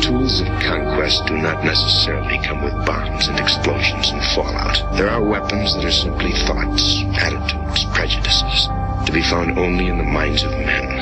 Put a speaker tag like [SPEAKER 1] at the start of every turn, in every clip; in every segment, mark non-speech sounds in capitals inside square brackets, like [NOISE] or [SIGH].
[SPEAKER 1] Tools of conquest do not necessarily come with bombs and explosions and fallout. There are weapons that are simply thoughts, attitudes, prejudices, to be found only in the minds of men.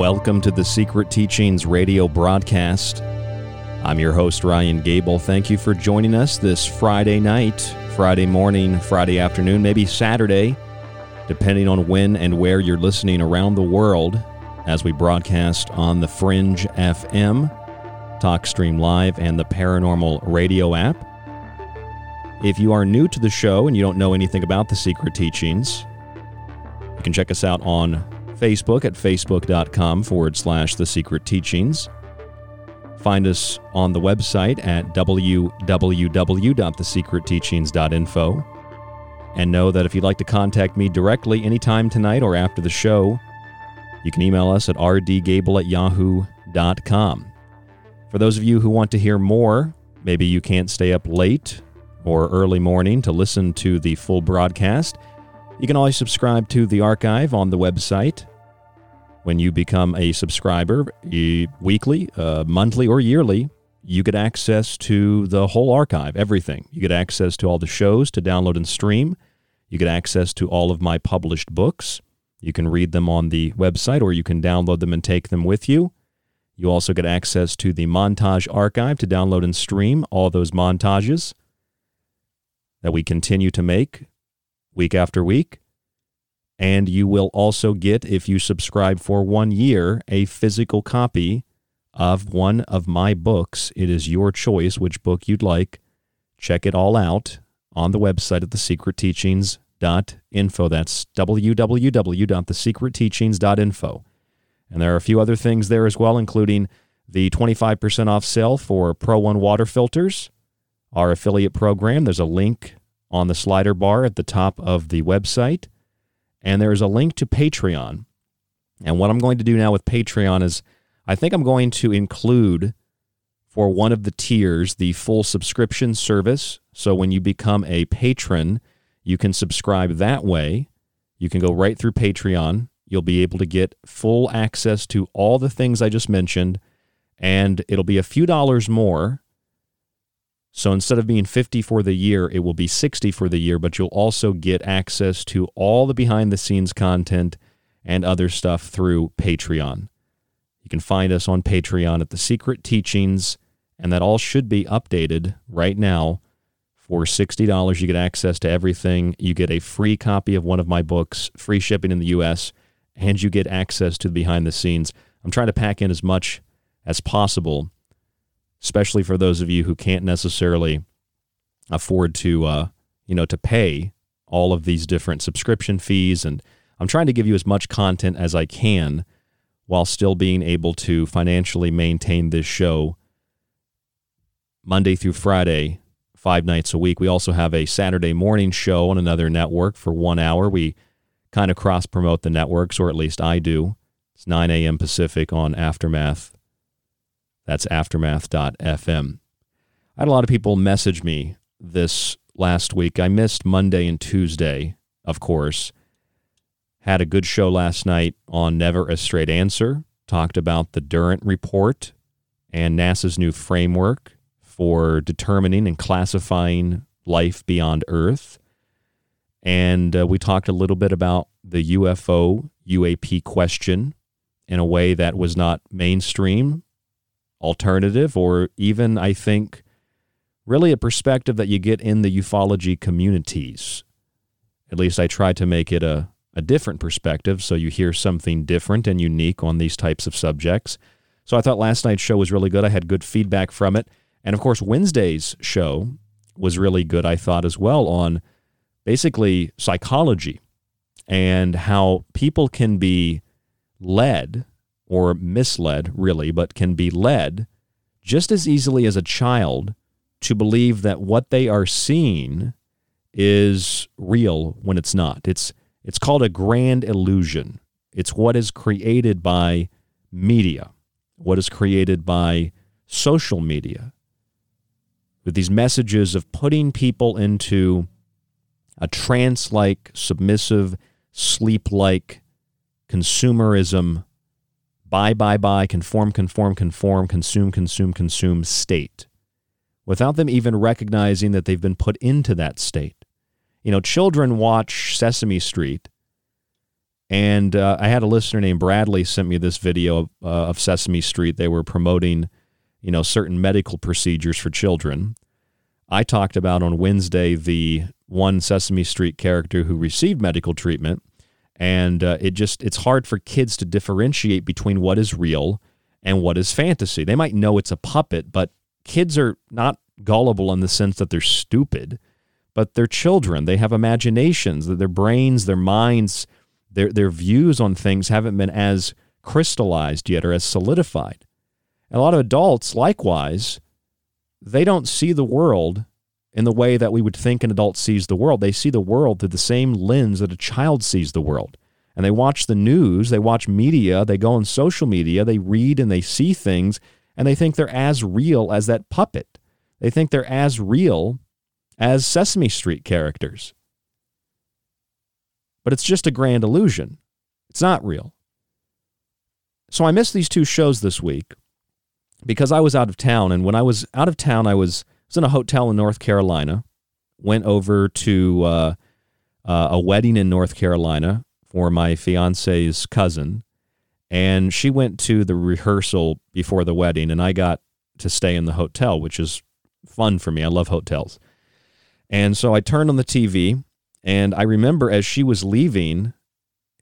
[SPEAKER 2] Welcome to the Secret Teachings radio broadcast. I'm your host, Ryan Gable. Thank you for joining us this Friday night, Friday morning, Friday afternoon, maybe Saturday, depending on when and where you're listening around the world as we broadcast on the Fringe FM, TalkStream Live, and the Paranormal Radio app. If you are new to the show and you don't know anything about the Secret Teachings, you can check us out on Facebook at facebook.com forward slash the secret teachings. Find us on the website at www.thesecretteachings.info. And know that if you'd like to contact me directly anytime tonight or after the show, you can email us at rdgable at yahoo.com. For those of you who want to hear more, maybe you can't stay up late or early morning to listen to the full broadcast, you can always subscribe to the archive on the website. When you become a subscriber, weekly, uh, monthly, or yearly, you get access to the whole archive, everything. You get access to all the shows to download and stream. You get access to all of my published books. You can read them on the website or you can download them and take them with you. You also get access to the montage archive to download and stream all those montages that we continue to make week after week. And you will also get, if you subscribe for one year, a physical copy of one of my books. It is your choice which book you'd like. Check it all out on the website at thesecretteachings.info. That's www.thesecretteachings.info. And there are a few other things there as well, including the 25% off sale for Pro One water filters, our affiliate program. There's a link on the slider bar at the top of the website. And there's a link to Patreon. And what I'm going to do now with Patreon is I think I'm going to include for one of the tiers the full subscription service. So when you become a patron, you can subscribe that way. You can go right through Patreon. You'll be able to get full access to all the things I just mentioned, and it'll be a few dollars more. So instead of being 50 for the year, it will be 60 for the year, but you'll also get access to all the behind the scenes content and other stuff through Patreon. You can find us on Patreon at The Secret Teachings, and that all should be updated right now. For $60, you get access to everything. You get a free copy of one of my books, free shipping in the US, and you get access to the behind the scenes. I'm trying to pack in as much as possible, especially for those of you who can't necessarily afford to, uh, you know, to pay all of these different subscription fees. And I'm trying to give you as much content as I can while still being able to financially maintain this show Monday through Friday, five nights a week. We also have a Saturday morning show on another network for one hour. We kind of cross promote the networks, or at least I do. It's 9 a.m. Pacific on Aftermath. That's aftermath.fm. I had a lot of people message me this last week. I missed Monday and Tuesday, of course. Had a good show last night on Never a Straight Answer. Talked about the Durant Report and NASA's new framework for determining and classifying life beyond Earth. And uh, we talked a little bit about the UFO UAP question in a way that was not mainstream, alternative, or even, I think, really a perspective that you get in the ufology communities. At least I tried to make it a, a different perspective so you hear something different and unique on these types of subjects. So I thought last night's show was really good. I had good feedback from it. And of course, Wednesday's show was really good, I thought, as well, on basically psychology and how people can be led or misled, really, but can be led just as easily as a child to believe that what they are seeing is real when it's not. It's it's called a grand illusion. It's what is created by media, what is created by social media, with these messages of putting people into a trance like, submissive, sleep like consumerism, buy, buy, buy, conform, conform, conform, consume, consume, consume state without them even recognizing that they've been put into that state. You know, children watch Sesame Street, and uh, I had a listener named Bradley sent me this video uh, of Sesame Street. They were promoting, you know, certain medical procedures for children. I talked about on Wednesday the one Sesame Street character who received medical treatment, and uh, it just it's hard for kids to differentiate between what is real and what is fantasy. They might know it's a puppet, but kids are not gullible in the sense that they're stupid but they're children. They have imaginations, their brains, their minds, their, their views on things haven't been as crystallized yet or as solidified. And a lot of adults, likewise, they don't see the world in the way that we would think an adult sees the world. They see the world through the same lens that a child sees the world. And they watch the news, they watch media, they go on social media, they read and they see things, and they think they're as real as that puppet. They think they're as real as Sesame Street characters. But it's just a grand illusion. It's not real. So I missed these two shows this week because I was out of town. And when I was out of town, I was, was in a hotel in North Carolina, went over to uh, uh, a wedding in North Carolina for my fiance's cousin. And she went to the rehearsal before the wedding, and I got to stay in the hotel, which is fun for me. I love hotels. And so I turned on the TV, and I remember as she was leaving,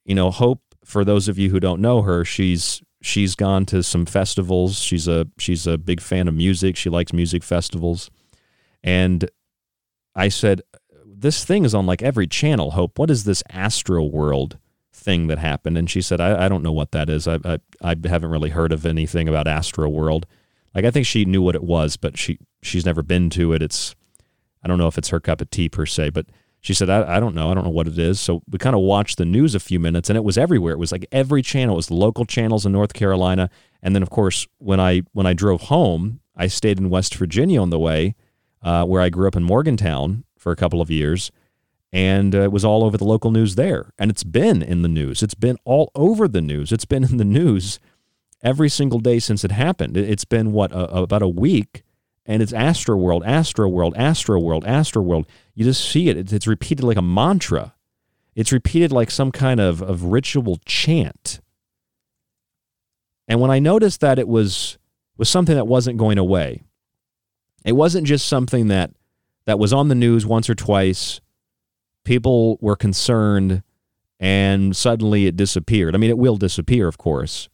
[SPEAKER 2] you know, Hope for those of you who don't know her, she's she's gone to some festivals. She's a she's a big fan of music. She likes music festivals. And I said, "This thing is on like every channel. Hope, what is this Astro World thing that happened?" And she said, "I, I don't know what that is. I, I I haven't really heard of anything about Astro World. Like I think she knew what it was, but she she's never been to it. It's I don't know if it's her cup of tea per se, but." She said, I, I don't know. I don't know what it is. So we kind of watched the news a few minutes and it was everywhere. It was like every channel. It was the local channels in North Carolina. And then, of course, when I when I drove home, I stayed in West Virginia on the way, uh, where I grew up in Morgantown for a couple of years. And uh, it was all over the local news there. And it's been in the news. It's been all over the news. It's been in the news every single day since it happened. It's been, what, a, about a week and it's Astro World, Astro World, Astro World, Astro World. You just see it. It's, it's repeated like a mantra. It's repeated like some kind of, of ritual chant. And when I noticed that it was was something that wasn't going away, it wasn't just something that that was on the news once or twice. People were concerned, and suddenly it disappeared. I mean, it will disappear, of course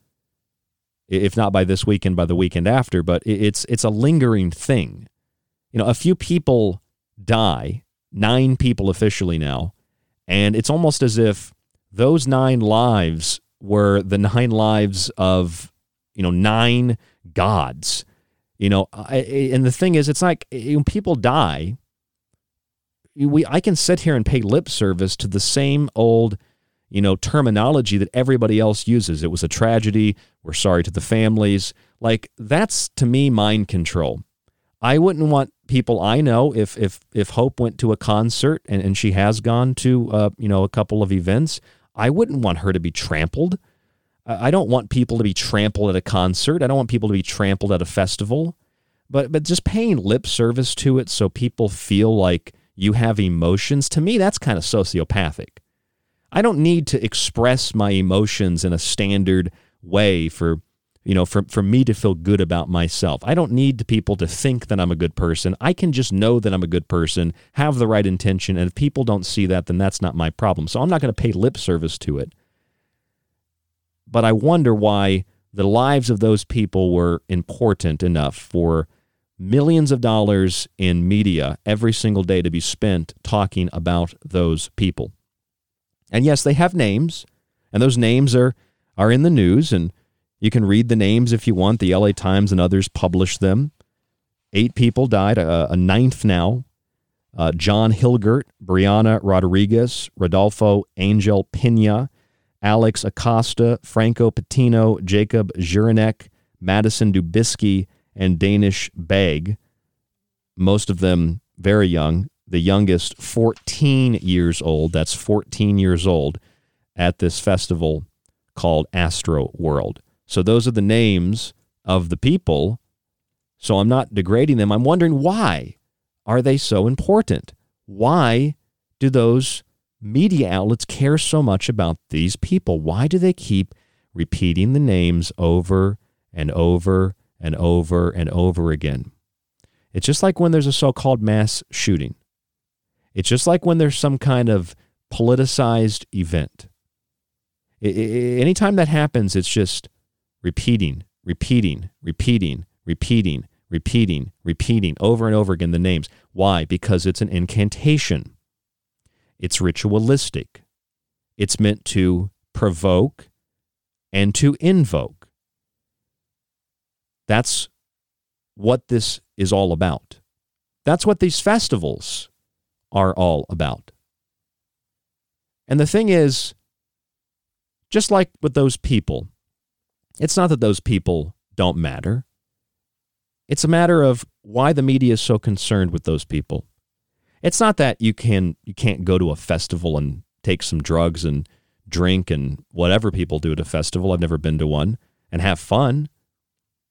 [SPEAKER 2] if not by this weekend, by the weekend after. But it's it's a lingering thing. You know, a few people die, nine people officially now, and it's almost as if those nine lives were the nine lives of you know nine gods. You know, and the thing is, it's like when people die, we I can sit here and pay lip service to the same old you know, terminology that everybody else uses. It was a tragedy. We're sorry to the families. Like that's to me mind control. I wouldn't want people I know if if if Hope went to a concert and, and she has gone to uh, you know a couple of events, I wouldn't want her to be trampled. I don't want people to be trampled at a concert. I don't want people to be trampled at a festival. But but just paying lip service to it so people feel like you have emotions to me that's kind of sociopathic. I don't need to express my emotions in a standard way for you know for, for me to feel good about myself i don't need people to think that i'm a good person i can just know that i'm a good person have the right intention and if people don't see that then that's not my problem so i'm not going to pay lip service to it but i wonder why the lives of those people were important enough for millions of dollars in media every single day to be spent talking about those people and yes, they have names, and those names are are in the news, and you can read the names if you want. The LA Times and others publish them. Eight people died, a, a ninth now. Uh, John Hilgert, Brianna Rodriguez, Rodolfo Angel Pena, Alex Acosta, Franco Patino, Jacob Jurinek, Madison Dubiski, and Danish Baig. Most of them very young the youngest 14 years old. That's 14 years old at this festival called Astro World. So those are the names of the people. So I'm not degrading them. I'm wondering why are they so important? Why do those media outlets care so much about these people? Why do they keep repeating the names over and over and over and over again? It's just like when there's a so called mass shooting. It's just like when there's some kind of politicized event. It, it, anytime that happens, it's just repeating, repeating, repeating, repeating, repeating, repeating over and over again the names. Why? Because it's an incantation. It's ritualistic. It's meant to provoke and to invoke. That's what this is all about. That's what these festivals are all about. And the thing is, just like with those people, it's not that those people don't matter. It's a matter of why the media is so concerned with those people. It's not that you can you can't go to a festival and take some drugs and drink and whatever people do at a festival. I've never been to one and have fun.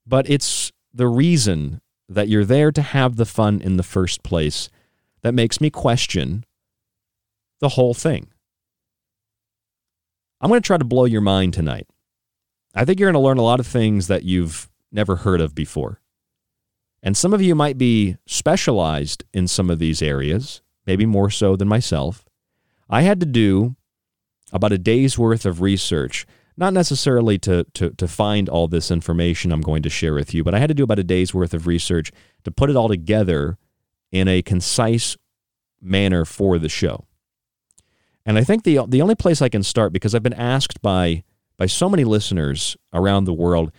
[SPEAKER 2] But it's the reason that you're there to have the fun in the first place that makes me question the whole thing. I'm going to try to blow your mind tonight. I think you're going to learn a lot of things that you've never heard of before. And some of you might be specialized in some of these areas, maybe more so than myself. I had to do about a day's worth of research, not necessarily to, to, to find all this information I'm going to share with you, but I had to do about a day's worth of research to put it all together in a concise manner for the show. And I think the, the only place I can start, because I've been asked by, by so many listeners around the world,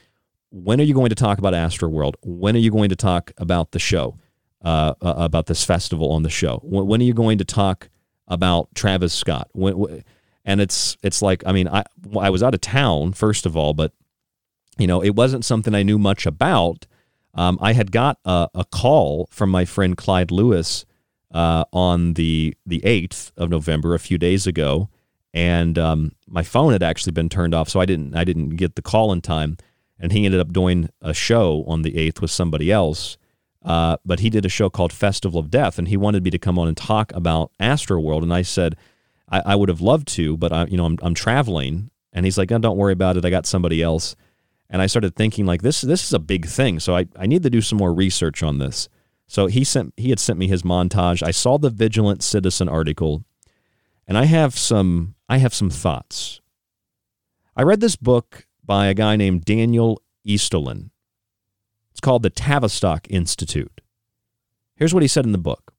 [SPEAKER 2] when are you going to talk about Astroworld? When are you going to talk about the show, uh, uh, about this festival on the show? When, when, are you going to talk about Travis Scott? When, when, and it's it's like I mean I I was out of town first of all, but you know it wasn't something I knew much about. Um, I had got a, a, call from my friend Clyde Lewis uh, on the the eighth of November, a few days ago, and um, my phone had actually been turned off, so I didn't I didn't get the call in time and he ended up doing a show on the 8th with somebody else. Uh, but he did a show called Festival of Death, and he wanted me to come on and talk about Astroworld. And I said, I, I would have loved to, but I, you know, I'm, I'm traveling. And he's like, oh, don't worry about it. I got somebody else. And I started thinking like this, this is a big thing. So I, I need to do some more research on this. So he sent, he had sent me his montage. I saw the Vigilant Citizen article, and I have some, I have some thoughts. I read this book by a guy named Daniel Estulin. It's called the Tavistock Institute. Here's what he said in the book.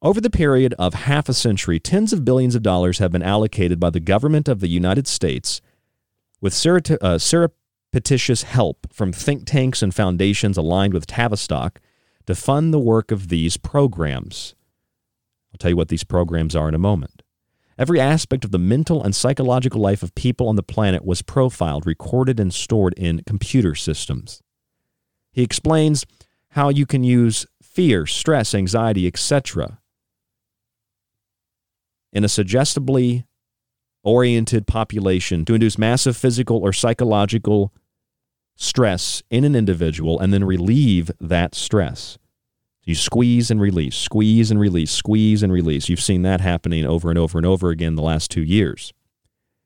[SPEAKER 2] Over the period of half a century, tens of billions of dollars have been allocated by the government of the United States with uh, surreptitious help from think tanks and foundations aligned with Tavistock to fund the work of these programs. I'll tell you what these programs are in a moment. Every aspect of the mental and psychological life of people on the planet was profiled, recorded, and stored in computer systems. He explains how you can use fear, stress, anxiety, etc. in a suggestibly oriented population to induce massive physical or psychological stress in an individual and then relieve that stress. You squeeze and release, squeeze and release, squeeze and release. You've seen that happening over and over and over again the last two years.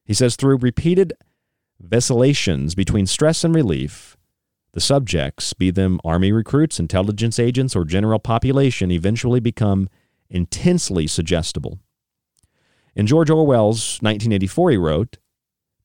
[SPEAKER 2] He says through repeated vacillations between stress and relief, the subjects, be them army recruits, intelligence agents, or general population, eventually become intensely suggestible. In George Orwell's 1984, he wrote,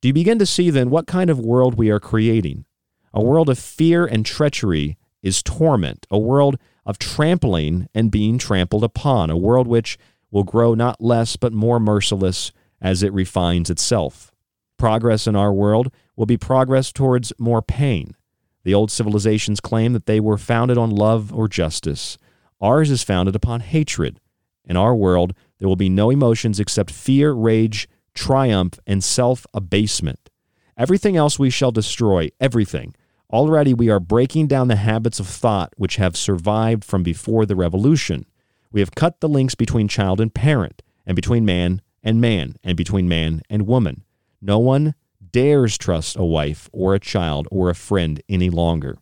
[SPEAKER 2] Do you begin to see then what kind of world we are creating? A world of fear and treachery is torment, a world of trampling and being trampled upon, a world which will grow not less but more merciless as it refines itself. Progress in our world will be progress towards more pain. The old civilizations claim that they were founded on love or justice. Ours is founded upon hatred. In our world, there will be no emotions except fear, rage, triumph, and self abasement. Everything else we shall destroy, everything. Already we are breaking down the habits of thought which have survived from before the revolution. We have cut the links between child and parent, and between man and man, and between man and woman. No one dares trust a wife or a child or a friend any longer.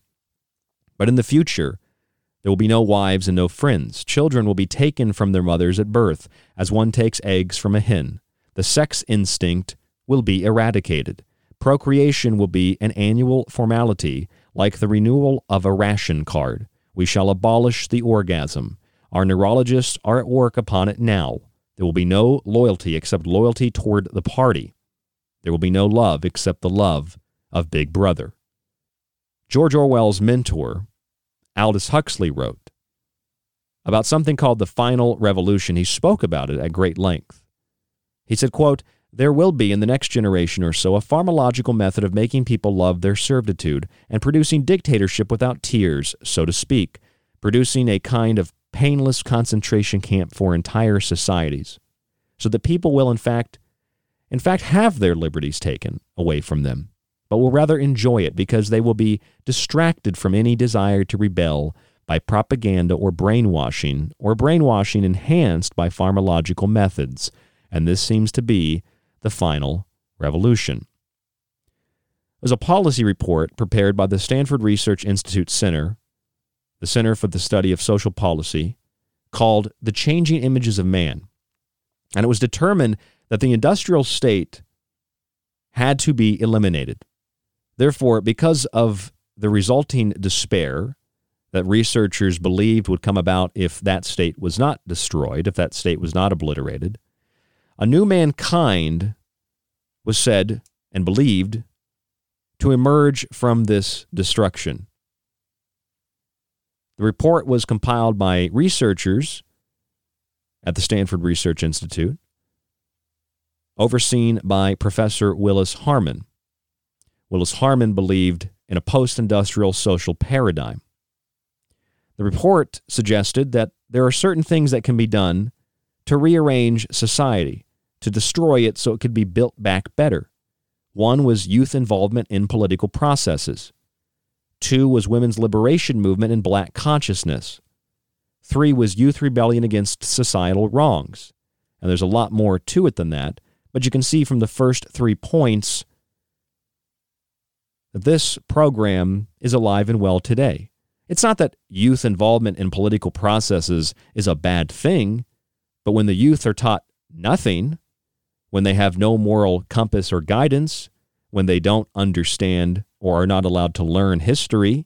[SPEAKER 2] But in the future, there will be no wives and no friends. Children will be taken from their mothers at birth, as one takes eggs from a hen. The sex instinct will be eradicated. Procreation will be an annual formality, like the renewal of a ration card. We shall abolish the orgasm. Our neurologists are at work upon it now. There will be no loyalty except loyalty toward the party. There will be no love except the love of Big Brother. George Orwell's mentor, Aldous Huxley, wrote about something called the final revolution. He spoke about it at great length. He said, quote, there will be in the next generation or so a pharmacological method of making people love their servitude and producing dictatorship without tears, so to speak, producing a kind of painless concentration camp for entire societies, so that people will in fact in fact have their liberties taken away from them, but will rather enjoy it because they will be distracted from any desire to rebel by propaganda or brainwashing, or brainwashing enhanced by pharmacological methods. And this seems to be the final revolution. It was a policy report prepared by the Stanford Research Institute Center, the Center for the Study of Social Policy, called The Changing Images of Man. And it was determined that the industrial state had to be eliminated. Therefore, because of the resulting despair that researchers believed would come about if that state was not destroyed, if that state was not obliterated, a new mankind was said and believed to emerge from this destruction. The report was compiled by researchers at the Stanford Research Institute overseen by Professor Willis Harman. Willis Harman believed in a post industrial social paradigm. The report suggested that there are certain things that can be done to rearrange society, to destroy it so it could be built back better. One was youth involvement in political processes. Two was women's liberation movement and black consciousness. Three was youth rebellion against societal wrongs. And there's a lot more to it than that, but you can see from the first three points that this program is alive and well today. It's not that youth involvement in political processes is a bad thing, but when the youth are taught nothing, when they have no moral compass or guidance, when they don't understand or are not allowed to learn history,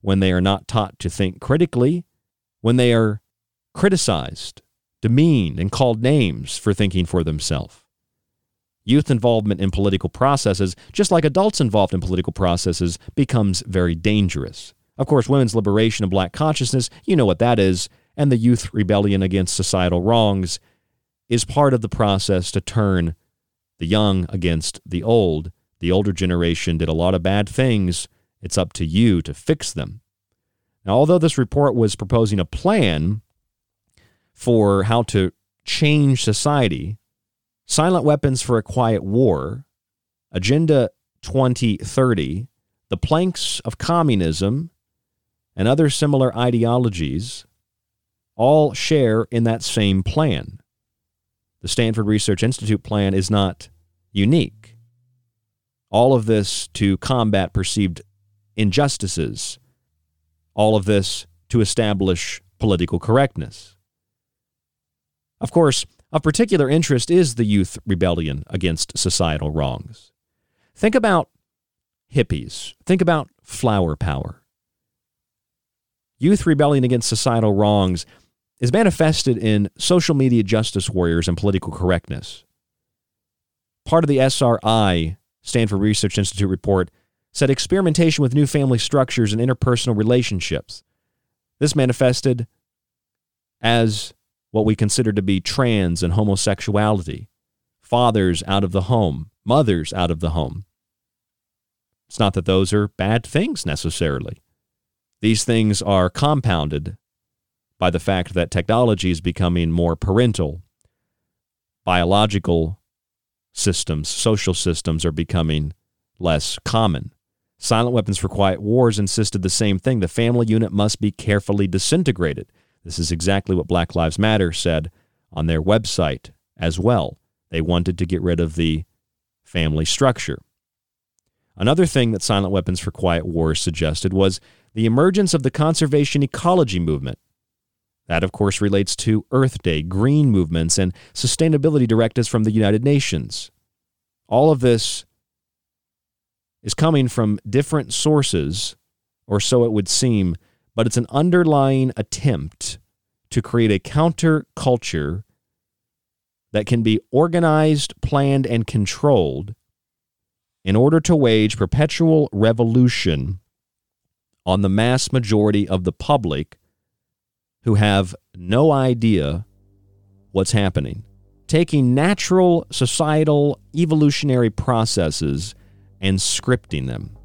[SPEAKER 2] when they are not taught to think critically, when they are criticized, demeaned, and called names for thinking for themselves. Youth involvement in political processes, just like adults involved in political processes, becomes very dangerous. Of course, women's liberation and black consciousness, you know what that is, and the youth rebellion against societal wrongs is part of the process to turn the young against the old. The older generation did a lot of bad things. It's up to you to fix them. Now, although this report was proposing a plan for how to change society, Silent Weapons for a Quiet War, Agenda 2030, the planks of communism, and other similar ideologies all share in that same plan. The Stanford Research Institute plan is not unique. All of this to combat perceived injustices, all of this to establish political correctness. Of course, of particular interest is the youth rebellion against societal wrongs. Think about hippies, think about flower power. Youth rebellion against societal wrongs is manifested in social media justice warriors and political correctness. Part of the SRI, Stanford Research Institute report, said experimentation with new family structures and interpersonal relationships. This manifested as what we consider to be trans and homosexuality, fathers out of the home, mothers out of the home. It's not that those are bad things necessarily. These things are compounded by the fact that technology is becoming more parental. Biological systems, social systems are becoming less common. Silent Weapons for Quiet Wars insisted the same thing. The family unit must be carefully disintegrated. This is exactly what Black Lives Matter said on their website as well. They wanted to get rid of the family structure. Another thing that Silent Weapons for Quiet Wars suggested was the emergence of the conservation ecology movement. That, of course, relates to Earth Day, green movements, and sustainability directives from the United Nations. All of this is coming from different sources, or so it would seem, but it's an underlying attempt to create a counterculture that can be organized, planned, and controlled in order to wage perpetual revolution on the mass majority of the public who have no idea what's happening. Taking natural societal evolutionary processes and scripting them.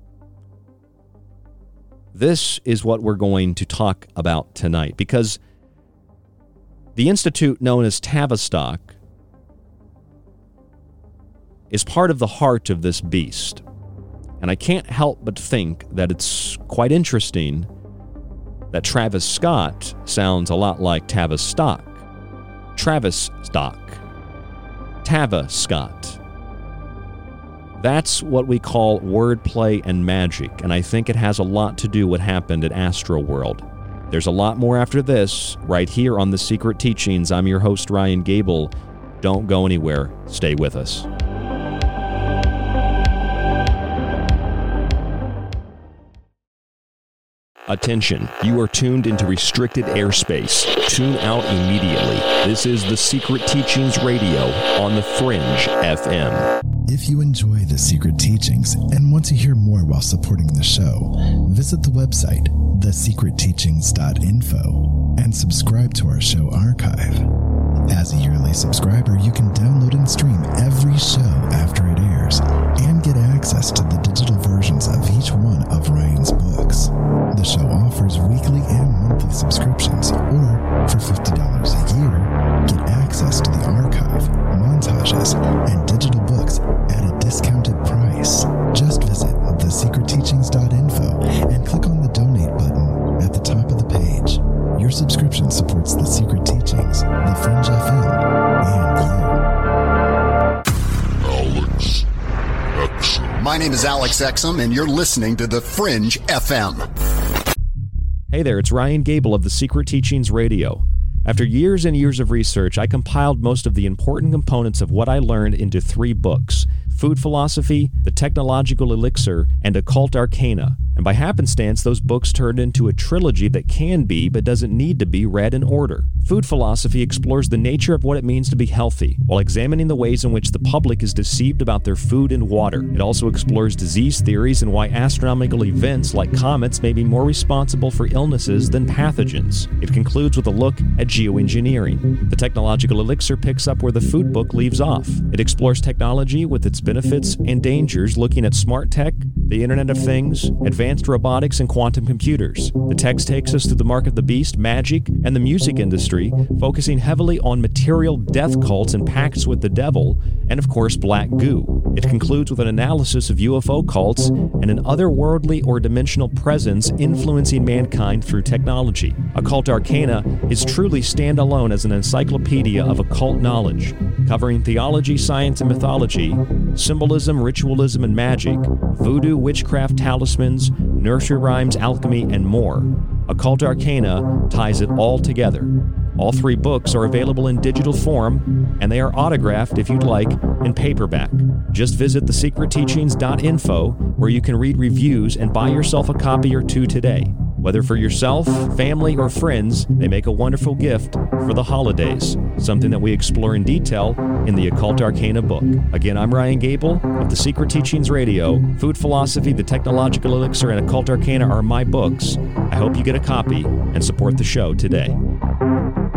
[SPEAKER 2] This is what we're going to talk about tonight because The institute known as Tavistock is part of the heart of this beast. And I can't help but think that it's quite interesting that Travis Scott sounds a lot like Tavis Stock. Travis Stock. Tava Scott. That's what we call wordplay and magic, and I think it has a lot to do with what happened at Astro World. There's a lot more after this, right here on The Secret Teachings. I'm your host, Ryan Gable. Don't go anywhere. Stay with us. Attention, you are tuned into restricted airspace. Tune out immediately. This is The Secret Teachings Radio on The Fringe FM.
[SPEAKER 3] If you enjoy The Secret Teachings and want to hear more while supporting the show, visit the website, thesecretteachings.info, and subscribe to our show archive. As a yearly subscriber, you can download and stream every show after it airs and get access to the digital versions of each one of Ryan's books. The show offers weekly and monthly subscriptions, or for $50 a year, get access to the archive, montages, and digital books at a discounted price. Just visit thesecretteachings.info and click on the donate button at the top of the page. Your subscription supports The Secret Teachings, The Fringe FM, and
[SPEAKER 4] My name is Alex Exum, and you're listening to The Fringe FM.
[SPEAKER 2] Hey there, it's Ryan Gable of the Secret Teachings Radio. After years and years of research, I compiled most of the important components of what I learned into three books Food Philosophy, The Technological Elixir, and Occult Arcana. And by happenstance, those books turned into a trilogy that can be, but doesn't need to be, read in order. Food Philosophy explores the nature of what it means to be healthy, while examining the ways in which the public is deceived about their food and water. It also explores disease theories and why astronomical events like comets may be more responsible for illnesses than pathogens. It concludes with a look at geoengineering. The Technological Elixir picks up where the food book leaves off. It explores technology with its benefits and dangers, looking at smart tech, the Internet of Things, advanced robotics, and quantum computers. The text takes us through the mark of the beast, magic, and the music industry, focusing heavily on material death cults and pacts with the devil, and of course, black goo. It concludes with an analysis of UFO cults and an otherworldly or dimensional presence influencing mankind through technology. Occult Arcana is truly standalone as an encyclopedia of occult knowledge, covering theology, science, and mythology, symbolism, ritualism, and magic, voodoo, witchcraft, talismans, nursery rhymes, alchemy, and more. Occult Arcana ties it all together. All three books are available in digital form, and they are autographed, if you'd like, in paperback. Just visit thesecretteachings.info where you can read reviews and buy yourself a copy or two today. Whether for yourself, family, or friends, they make a wonderful gift for the holidays, something that we explore in detail in the Occult Arcana book. Again, I'm Ryan Gable of The Secret Teachings Radio. Food Philosophy, The Technological Elixir, and Occult Arcana are my books. I hope you get a copy and support the show today.
[SPEAKER 5] Do you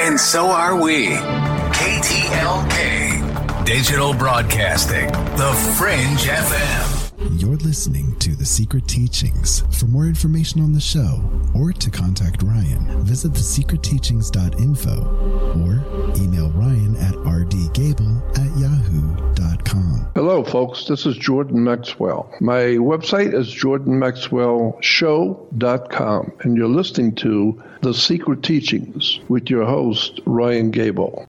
[SPEAKER 6] and so are we. KTLK, Digital Broadcasting, The Fringe FM.
[SPEAKER 3] You're listening to The Secret Teachings. For more information on the show or to contact Ryan, visit thesecretteachings.info or email Ryan at rdgable at yahoo.com.
[SPEAKER 7] Hello, folks. This is Jordan Maxwell. My website is jordanmaxwellshow.com, and you're listening to The Secret Teachings with your host, Ryan Gable.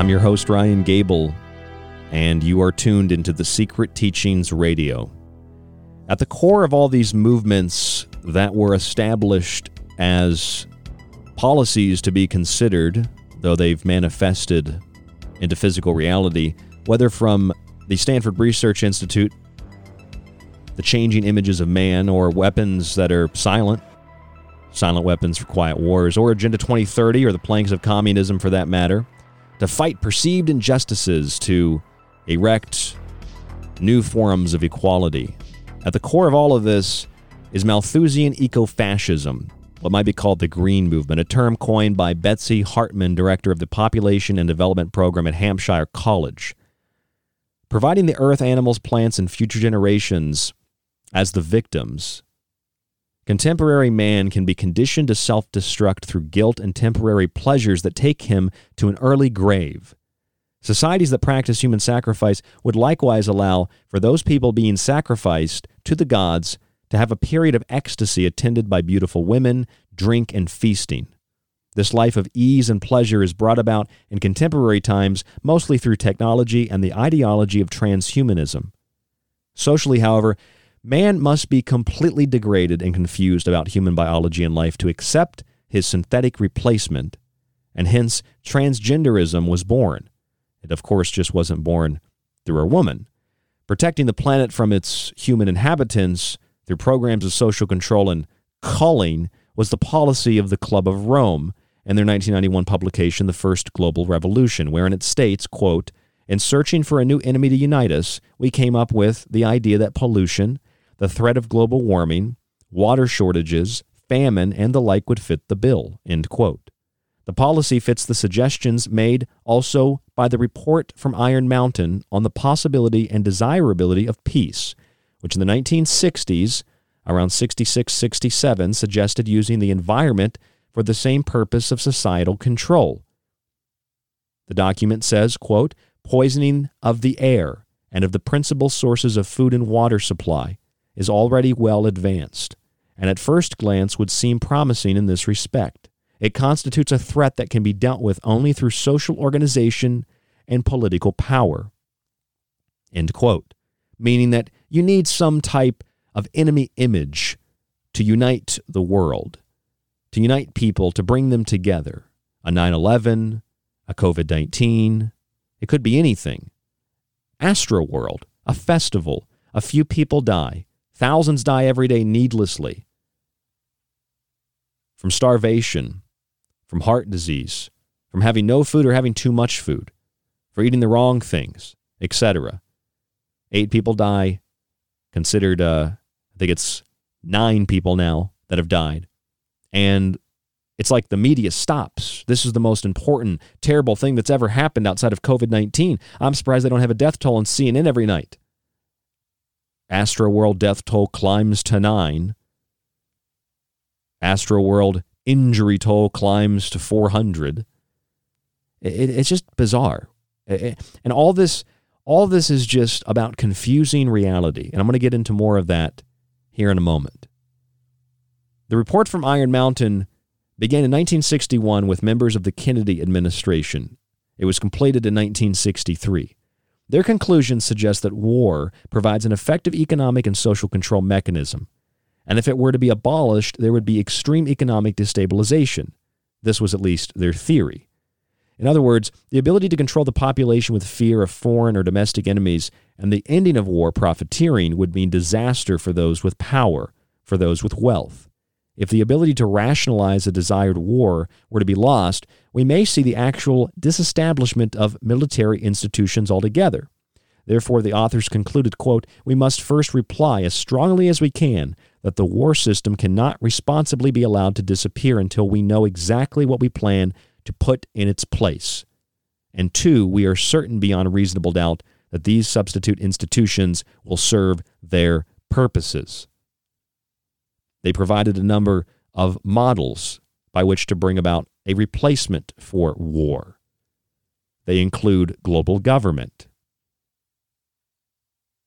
[SPEAKER 2] I'm your host, Ryan Gable, and you are tuned into the Secret Teachings Radio. At the core of all these movements that were established as policies to be considered, though they've manifested into physical reality, whether from the Stanford Research Institute, the changing images of man, or weapons that are silent, silent weapons for quiet wars, or Agenda 2030, or the planks of communism for that matter, to fight perceived injustices, to erect new forms of equality. At the core of all of this is Malthusian ecofascism, what might be called the Green Movement, a term coined by Betsy Hartmann, director of the Population and Development Program at Hampshire College. Providing the earth, animals, plants, and future generations as the victims, contemporary man can be conditioned to self destruct through guilt and temporary pleasures that take him to an early grave. Societies that practice human sacrifice would likewise allow for those people being sacrificed to the gods to have a period of ecstasy attended by beautiful women, drink, and feasting. This life of ease and pleasure is brought about in contemporary times mostly through technology and the ideology of transhumanism. Socially, however, man must be completely degraded and confused about human biology and life to accept his synthetic replacement, and hence transgenderism was born. It, of course, just wasn't born through a woman. Protecting the planet from its human inhabitants through programs of social control and culling was the policy of the Club of Rome in their 1991 publication, The First Global Revolution, wherein it states, quote, in searching for a new enemy to unite us, we came up with the idea that pollution, the threat of global warming, water shortages, famine, and the like would fit the bill, end quote. The policy fits the suggestions made also by the report from Iron Mountain on the possibility and desirability of peace, which in the 1960s, around 66 67, suggested using the environment for the same purpose of societal control. The document says, quote, poisoning of the air and of the principal sources of food and water supply is already well advanced, and at first glance would seem promising in this respect. It constitutes a threat that can be dealt with only through social organization and political power. End quote. Meaning that you need some type of enemy image to unite the world, to unite people, to bring them together. A 9 11, a COVID 19, it could be anything. Astroworld, a festival, a few people die, thousands die every day needlessly from starvation, from heart disease, from having no food or having too much food, for eating the wrong things, etc. Eight people die, considered, uh, I think it's nine people now that have died. And it's like the media stops. This is the most important, terrible thing that's ever happened outside of COVID 19. I'm surprised they don't have a death toll on CNN every night. Astroworld death toll climbs to nine. Astroworld injury toll climbs to 400. It, it, it's just bizarre. It, and all this, all this is just about confusing reality. And I'm going to get into more of that here in a moment. The report from Iron Mountain began in 1961 with members of the Kennedy administration. It was completed in 1963. Their conclusions suggest that war provides an effective economic and social control mechanism. And if it were to be abolished, there would be extreme economic destabilization. This was at least their theory. In other words, the ability to control the population with fear of foreign or domestic enemies and the ending of war, profiteering, would mean disaster for those with power, for those with wealth. If the ability to rationalize a desired war were to be lost, we may see the actual disestablishment of military institutions altogether. Therefore, the authors concluded, quote, We must first reply as strongly as we can that the war system cannot responsibly be allowed to disappear until we know exactly what we plan to put in its place. And two, we are certain beyond reasonable doubt that these substitute institutions will serve their purposes. They provided a number of models by which to bring about a replacement for war. They include global government,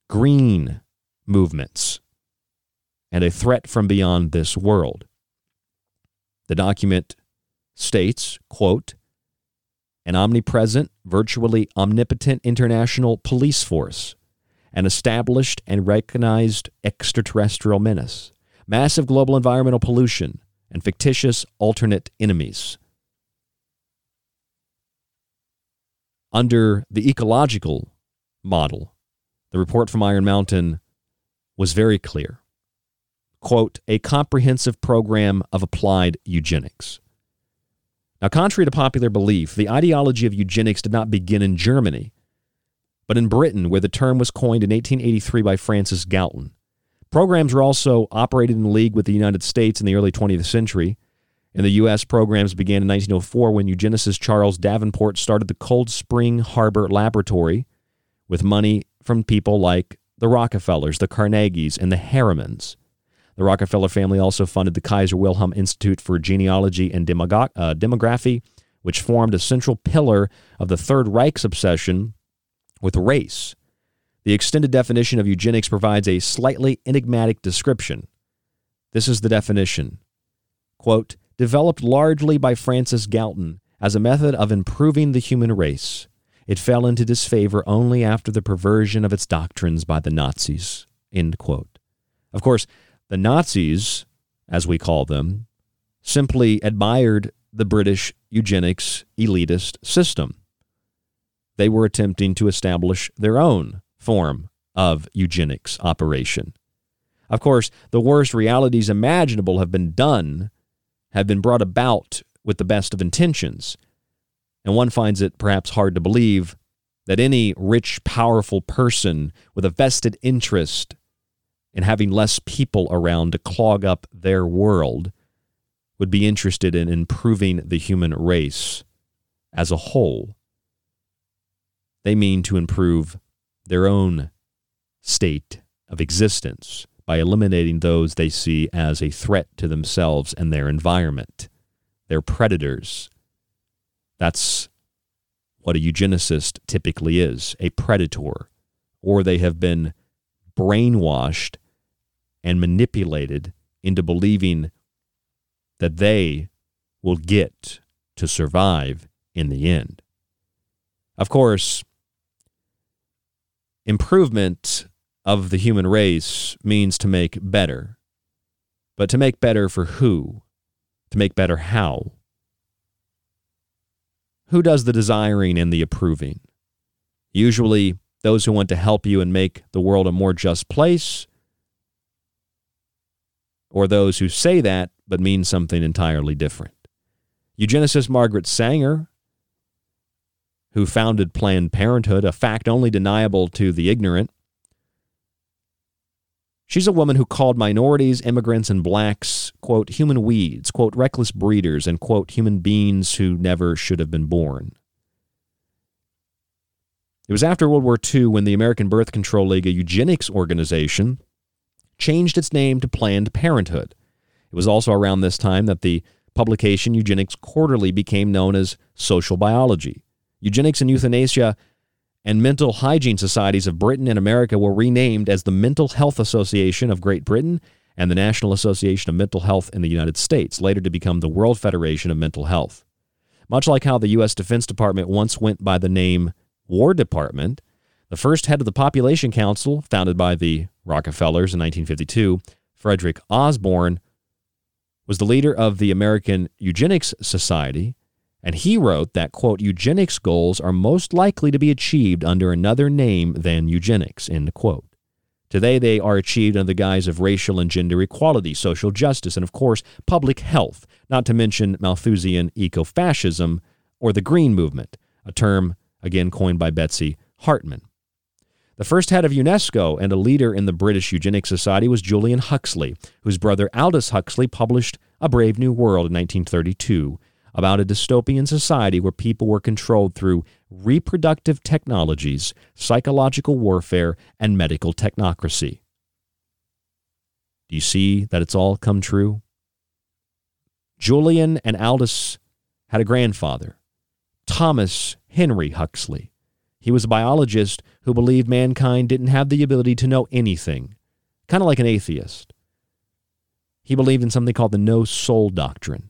[SPEAKER 2] green movements, and a threat from beyond this world. The document states, quote, an omnipresent, virtually omnipotent international police force, an established and recognized extraterrestrial menace, massive global environmental pollution, and fictitious alternate enemies. Under the ecological model, the report from Iron Mountain was very clear. Quote, a comprehensive program of applied eugenics. Now, contrary to popular belief, the ideology of eugenics did not begin in Germany, but in Britain, where the term was coined in 1883 by Francis Galton. Programs were also operated in league with the United States in the early 20th century. In the U.S., programs began in 1904 when eugenicist Charles Davenport started the Cold Spring Harbor Laboratory with money from people like the Rockefellers, the Carnegies, and the Harrimans. The Rockefeller family also funded the Kaiser Wilhelm Institute for Genealogy and Demogo- uh, Demography, which formed a central pillar of the Third Reich's obsession with race. The extended definition of eugenics provides a slightly enigmatic description. This is the definition quote, developed largely by Francis Galton as a method of improving the human race. It fell into disfavor only after the perversion of its doctrines by the Nazis. End quote. Of course, the Nazis, as we call them, simply admired the British eugenics elitist system. They were attempting to establish their own form of eugenics operation. Of course, the worst realities imaginable have been done, have been brought about with the best of intentions. And one finds it perhaps hard to believe that any rich, powerful person with a vested interest in having less people around to clog up their world would be interested in improving the human race as a whole. They mean to improve their own state of existence by eliminating those they see as a threat to themselves and their environment. They're predators. That's what a eugenicist typically is a predator, or they have been brainwashed and manipulated into believing that they will get to survive in the end. Of course, improvement of the human race means to make better. But to make better for who? To make better how? Who does the desiring and the approving? Usually, those who want to help you and make the world a more just place, or those who say that but mean something entirely different. Eugenicist Margaret Sanger who founded Planned Parenthood, a fact only deniable to the ignorant. She's a woman who called minorities, immigrants, and blacks, quote, human weeds, quote, reckless breeders, and, quote, human beings who never should have been born. It was after World War II when the American Birth Control League, a eugenics organization, changed its name to Planned Parenthood. It was also around this time that the publication Eugenics Quarterly became known as Social Biology. Eugenics and Euthanasia and Mental Hygiene Societies of Britain and America were renamed as the Mental Health Association of Great Britain and the National Association of Mental Health in the United States, later to become the World Federation of Mental Health. Much like how the U.S. Defense Department once went by the name War Department, the first head of the Population Council, founded by the Rockefellers in 1952, Frederick Osborn, was the leader of the American Eugenics Society and he wrote that, quote, eugenics goals are most likely to be achieved under another name than eugenics, end quote. Today, they are achieved under the guise of racial and gender equality, social justice, and of course, public health, not to mention Malthusian ecofascism or the Green Movement, a term again coined by Betsy Hartmann. The first head of UNESCO and a leader in the British Eugenics Society was Julian Huxley, whose brother Aldous Huxley published A Brave New World in 1932 about a dystopian society where people were controlled through reproductive technologies, psychological warfare, and medical technocracy. Do you see that it's all come true? Julian and Aldous had a grandfather, Thomas Henry Huxley. He was a biologist who believed mankind didn't have the ability to know anything, kind of like an atheist. He believed in something called the no soul doctrine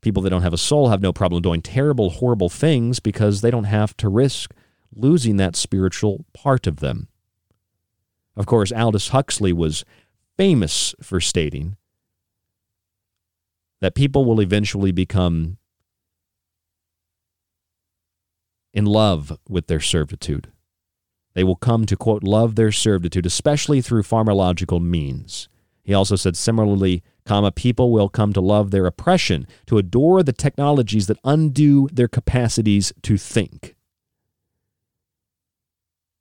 [SPEAKER 2] People that don't have a soul have no problem doing terrible, horrible things because they don't have to risk losing that spiritual part of them. Of course, Aldous Huxley was famous for stating that people will eventually become in love with their servitude. They will come to, quote, love their servitude, especially through pharmacological means. He also said, similarly, comma, people will come to love their oppression, to adore the technologies that undo their capacities to think.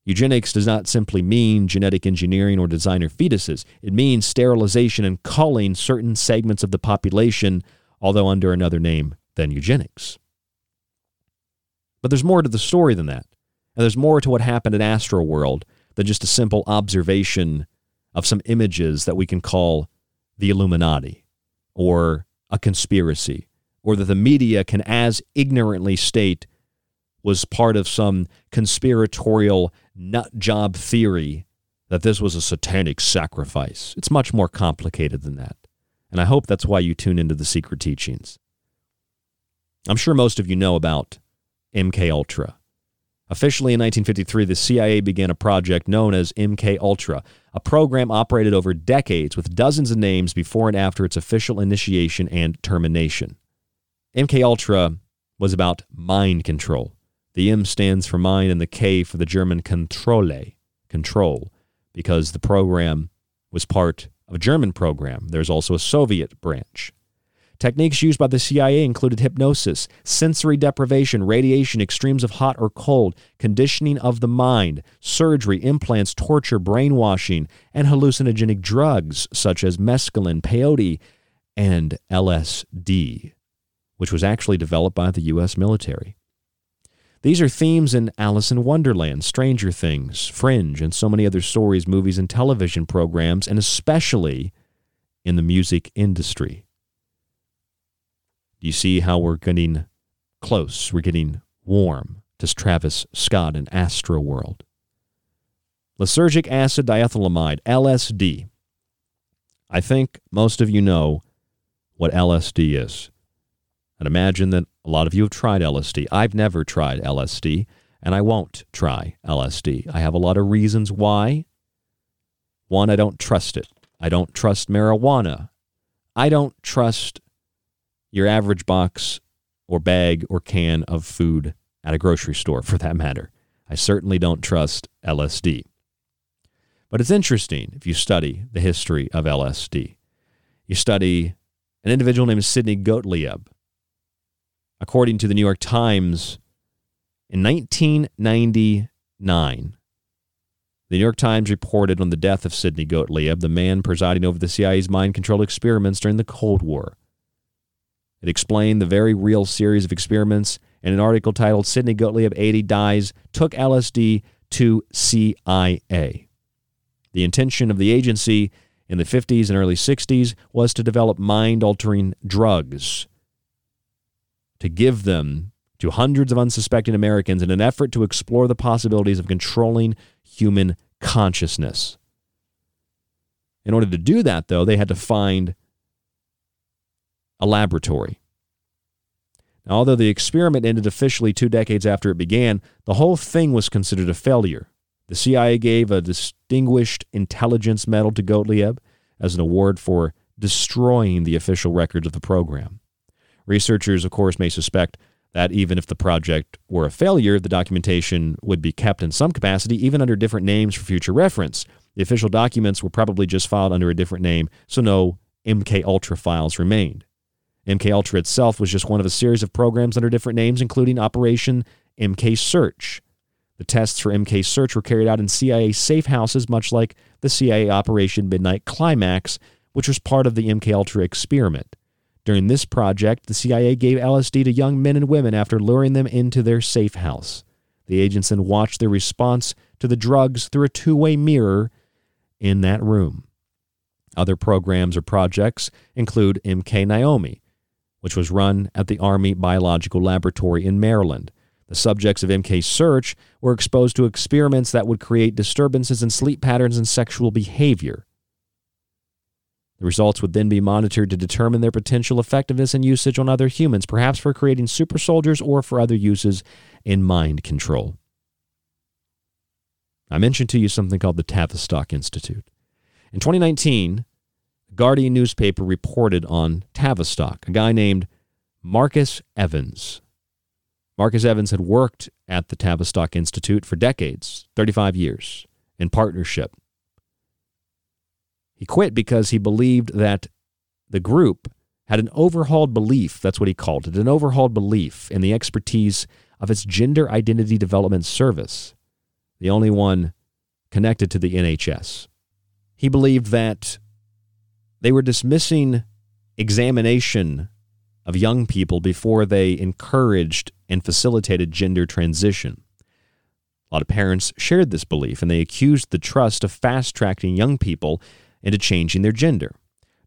[SPEAKER 2] Eugenics does not simply mean genetic engineering or designer fetuses. It means sterilization and culling certain segments of the population, although under another name than eugenics. But there's more to the story than that. And there's more to what happened in Astroworld than just a simple observation of some images that we can call the Illuminati or a conspiracy, or that the media can as ignorantly state was part of some conspiratorial nut job theory that this was a satanic sacrifice. It's much more complicated than that. And I hope that's why you tune into the secret teachings. I'm sure most of you know about MK Ultra. Officially in 1953, the CIA began a project known as MK Ultra, a program operated over decades with dozens of names before and after its official initiation and termination. MK Ultra was about mind control. The M stands for mind and the K for the German Kontrolle, control, because the program was part of a German program. There's also a Soviet branch. Techniques used by the CIA included hypnosis, sensory deprivation, radiation, extremes of hot or cold, conditioning of the mind, surgery, implants, torture, brainwashing, and hallucinogenic drugs such as mescaline, peyote, and LSD, which was actually developed by the U.S. military. These are themes in Alice in Wonderland, Stranger Things, Fringe, and so many other stories, movies, and television programs, and especially in the music industry. Do you see how we're getting close? We're getting warm to Travis Scott and Astro World. Lysergic acid diethylamide, LSD. I think most of you know what LSD is. And imagine that a lot of you have tried LSD. I've never tried LSD, and I won't try LSD. I have a lot of reasons why. One, I don't trust it. I don't trust marijuana. I don't trust your average box or bag or can of food at a grocery store, for that matter. I certainly don't trust LSD. But it's interesting if you study the history of LSD. You study an individual named Sidney Gottlieb. According to the New York Times, in 1999, the New York Times reported on the death of Sidney Gottlieb, the man presiding over the CIA's mind control experiments during the Cold War. It explained the very real series of experiments in an article titled Sidney Gottlieb 80 Dies Took LSD to CIA. The intention of the agency in the 50s and early 60s was to develop mind altering drugs, to give them to hundreds of unsuspecting Americans in an effort to explore the possibilities of controlling human consciousness. In order to do that, though, they had to find a laboratory. Now, although the experiment ended officially two decades after it began, the whole thing was considered a failure. The CIA gave a Distinguished Intelligence Medal to Gottlieb as an award for destroying the official records of the program. Researchers, of course, may suspect that even if the project were a failure, the documentation would be kept in some capacity, even under different names for future reference. The official documents were probably just filed under a different name, so no MK Ultra files remained. MK Ultra itself was just one of a series of programs under different names, including Operation MK Search. The tests for MK Search were carried out in CIA safe houses, much like the CIA Operation Midnight Climax, which was part of the MK Ultra experiment. During this project, the CIA gave LSD to young men and women after luring them into their safe house. The agents then watched their response to the drugs through a two way mirror in that room. Other programs or projects include MK Naomi, which was run at the Army Biological Laboratory in Maryland. The subjects of MK Search were exposed to experiments that would create disturbances in sleep patterns and sexual behavior. The results would then be monitored to determine their potential effectiveness and usage on other humans, perhaps for creating super soldiers or for other uses in mind control. I mentioned to you something called the Tavistock Institute. In 2019, the Guardian newspaper reported on Tavistock, a guy named Marcus Evans. Marcus Evans had worked at the Tavistock Institute for decades, 35 years, in partnership. He quit because he believed that the group had an overhauled belief, that's what he called it, an overhauled belief in the expertise of its gender identity development service, the only one connected to the NHS. He believed that they were dismissing examination of young people before they encouraged and facilitated gender transition. A lot of parents shared this belief and they accused the trust of fast tracking young people into changing their gender.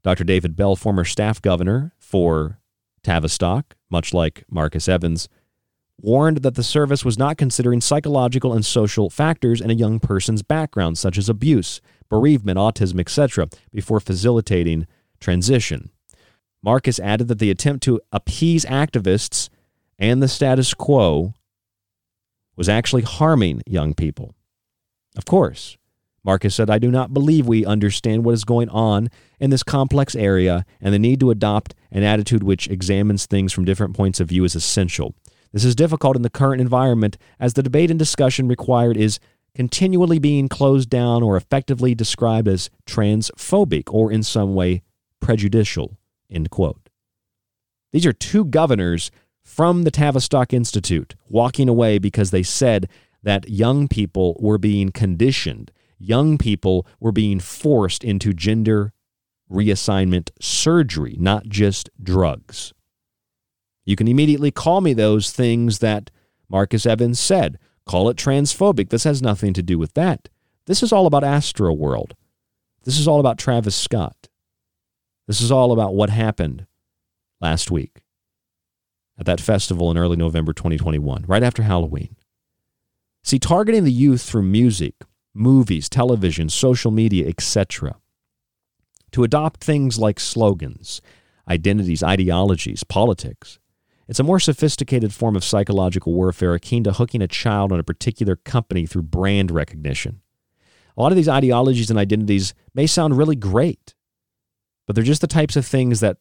[SPEAKER 2] Dr. David Bell, former staff governor for Tavistock, much like Marcus Evans, warned that the service was not considering psychological and social factors in a young person's background, such as abuse, bereavement, autism, etc., before facilitating transition. Marcus added that the attempt to appease activists and the status quo was actually harming young people. Of course, Marcus said, I do not believe we understand what is going on in this complex area, and the need to adopt an attitude which examines things from different points of view is essential. This is difficult in the current environment as the debate and discussion required is continually being closed down or effectively described as transphobic or in some way prejudicial. End quote. These are two governors from the Tavistock Institute walking away because they said that young people were being conditioned, young people were being forced into gender reassignment surgery, not just drugs. You can immediately call me those things that Marcus Evans said. Call it transphobic. This has nothing to do with that. This is all about Astro World. This is all about Travis Scott. This is all about what happened last week at that festival in early November 2021, right after Halloween. See, targeting the youth through music, movies, television, social media, etc., to adopt things like slogans, identities, ideologies, politics, it's a more sophisticated form of psychological warfare akin to hooking a child on a particular company through brand recognition. A lot of these ideologies and identities may sound really great, but they're just the types of things that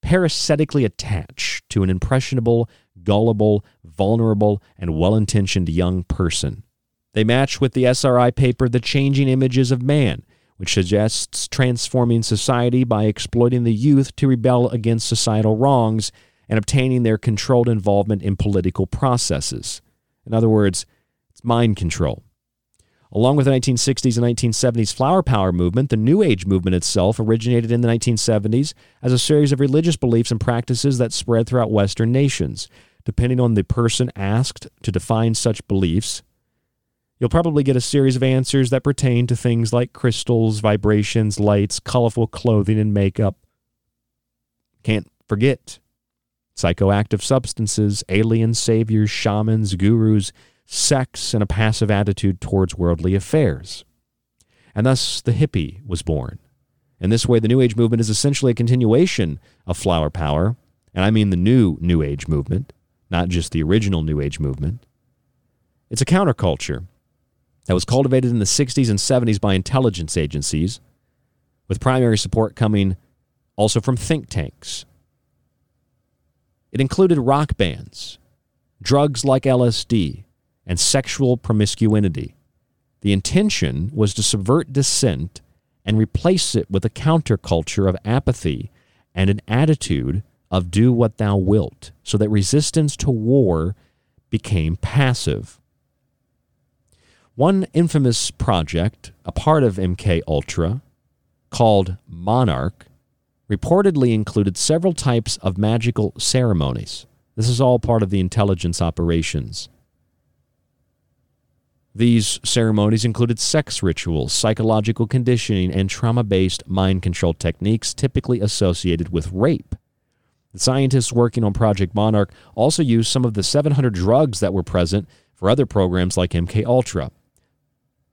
[SPEAKER 2] parasitically attach to an impressionable, gullible, vulnerable, and well intentioned young person. They match with the SRI paper, The Changing Images of Man, which suggests transforming society by exploiting the youth to rebel against societal wrongs and obtaining their controlled involvement in political processes. In other words, it's mind control. Along with the 1960s and 1970s flower power movement, the New Age movement itself originated in the 1970s as a series of religious beliefs and practices that spread throughout Western nations. Depending on the person asked to define such beliefs, you'll probably get a series of answers that pertain to things like crystals, vibrations, lights, colorful clothing, and makeup. Can't forget psychoactive substances, alien saviors, shamans, gurus, sex, and a passive attitude towards worldly affairs. And thus the hippie was born. In this way, the New Age movement is essentially a continuation of flower power, and I mean the new New Age movement, not just the original New Age movement. It's a counterculture that was cultivated in the 60s and 70s by intelligence agencies, with primary support coming also from think tanks it included rock bands, drugs like LSD, and sexual promiscuity. The intention was to subvert dissent and replace it with a counterculture of apathy and an attitude of do what thou wilt, so that resistance to war became passive. One infamous project, a part of MK Ultra, called Monarch, reportedly included several types of magical ceremonies. This is all part of the intelligence operations. These ceremonies included sex rituals, psychological conditioning, and trauma based mind control techniques typically associated with rape. The scientists working on Project Monarch also used some of the 700 drugs that were present for other programs like MK Ultra.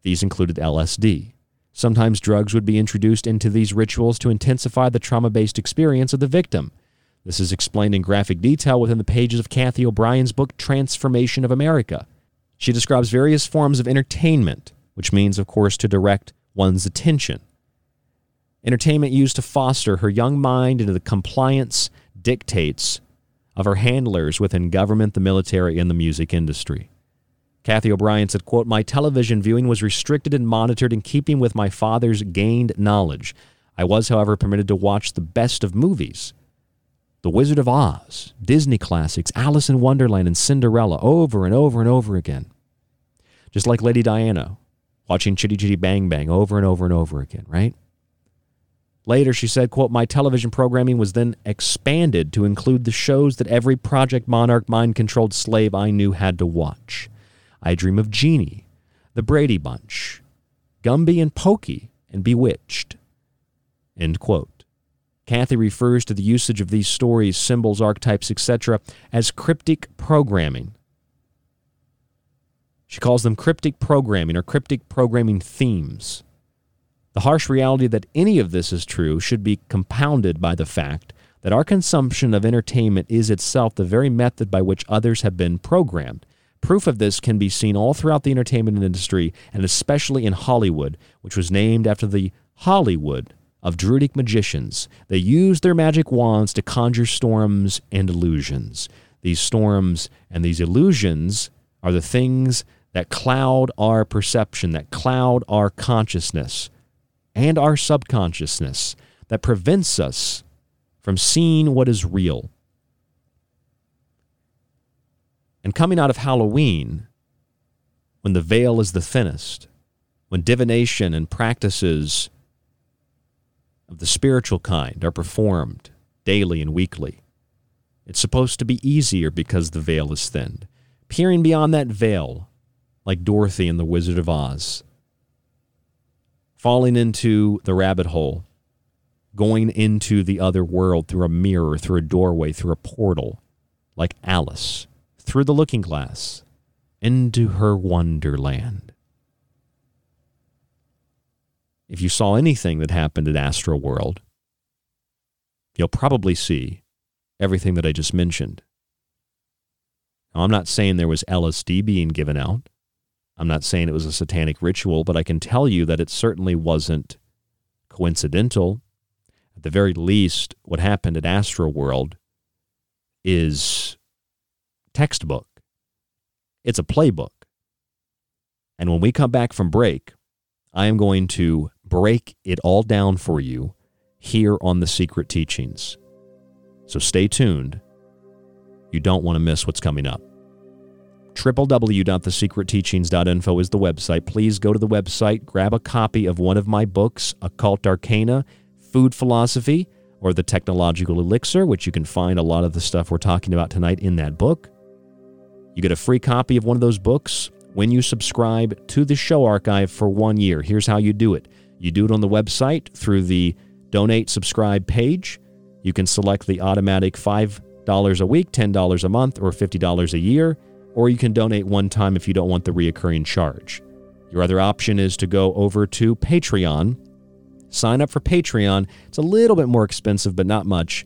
[SPEAKER 2] These included LSD, Sometimes drugs would be introduced into these rituals to intensify the trauma based experience of the victim. This is explained in graphic detail within the pages of Cathy O'Brien's book, Trance Formation of America. She describes various forms of entertainment, which means, of course, to direct one's attention. Entertainment used to foster her young mind into the compliance dictates of her handlers within government, the military, and the music industry. Cathy O'Brien said, quote, My television viewing was restricted and monitored in keeping with my father's gained knowledge. I was, however, permitted to watch the best of movies. The Wizard of Oz, Disney classics, Alice in Wonderland, and Cinderella over and over and over again. Just like Lady Diana, watching Chitty Chitty Bang Bang over and over and over again, right? Later, she said, quote, My television programming was then expanded to include the shows that every Project Monarch mind controlled slave I knew had to watch. I Dream of Jeannie, The Brady Bunch, Gumby and Pokey, and Bewitched. End quote. Cathy refers to the usage of these stories, symbols, archetypes, etc., as cryptic programming. She calls them cryptic programming or cryptic programming themes. The harsh reality that any of this is true should be compounded by the fact that our consumption of entertainment is itself the very method by which others have been programmed. Proof of this can be seen all throughout the entertainment industry and especially in Hollywood, which was named after the Hollywood of Druidic magicians. They used their magic wands to conjure storms and illusions. These storms and these illusions are the things that cloud our perception, that cloud our consciousness and our subconsciousness that prevents us from seeing what is real. And coming out of Halloween, when the veil is the thinnest, when divination and practices of the spiritual kind are performed daily and weekly, it's supposed to be easier because the veil is thinned. Peering beyond that veil, like Dorothy in The Wizard of Oz, falling into the rabbit hole, going into the other world through a mirror, through a doorway, through a portal, like Alice, through the looking glass, into her wonderland. If you saw anything that happened at Astro World, you'll probably see everything that I just mentioned. Now, I'm not saying there was LSD being given out. I'm not saying it was a satanic ritual, but I can tell you that it certainly wasn't coincidental. At the very least, what happened at Astro World is textbook. It's a playbook. And when we come back from break, I am going to break it all down for you here on the Secret Teachings. So stay tuned. You don't want to miss what's coming up www.thesecretteachings.info is the website. Please go to the website, grab a copy of one of my books, Occult Arcana, Food Philosophy, or The Technological Elixir, which you can find a lot of the stuff we're talking about tonight in that book. You get a free copy of one of those books when you subscribe to the show archive for one year. Here's how you do it you do it on the website through the donate subscribe page. You can select the automatic $5 a week, $10 a month, or $50 a year or you can donate one time if you don't want the reoccurring charge. Your other option is to go over to Patreon. Sign up for Patreon. It's a little bit more expensive, but not much.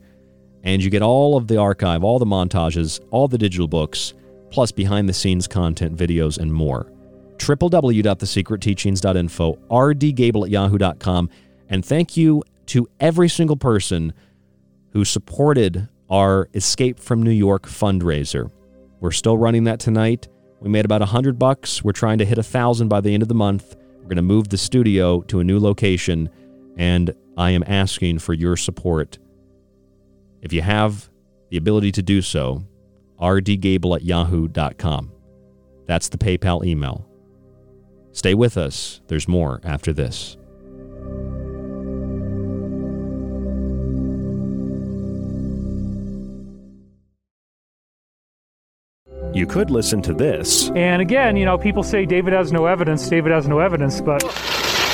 [SPEAKER 2] And you get all of the archive, all the montages, all the digital books, plus behind the scenes content, videos, and more. www.thesecretteachings.info, rdgable at yahoo.com. And thank you to every single person who supported our Escape from New York fundraiser. We're still running that tonight. We made about a hundred bucks. We're trying to hit a thousand by the end of the month. We're going to move the studio to a new location, and I am asking for your support. If you have the ability to do so, rdgable at yahoo.com. That's the PayPal email. Stay with us. There's more after this.
[SPEAKER 8] You could listen to this.
[SPEAKER 9] And again, you know, people say David has no evidence, David has no evidence, but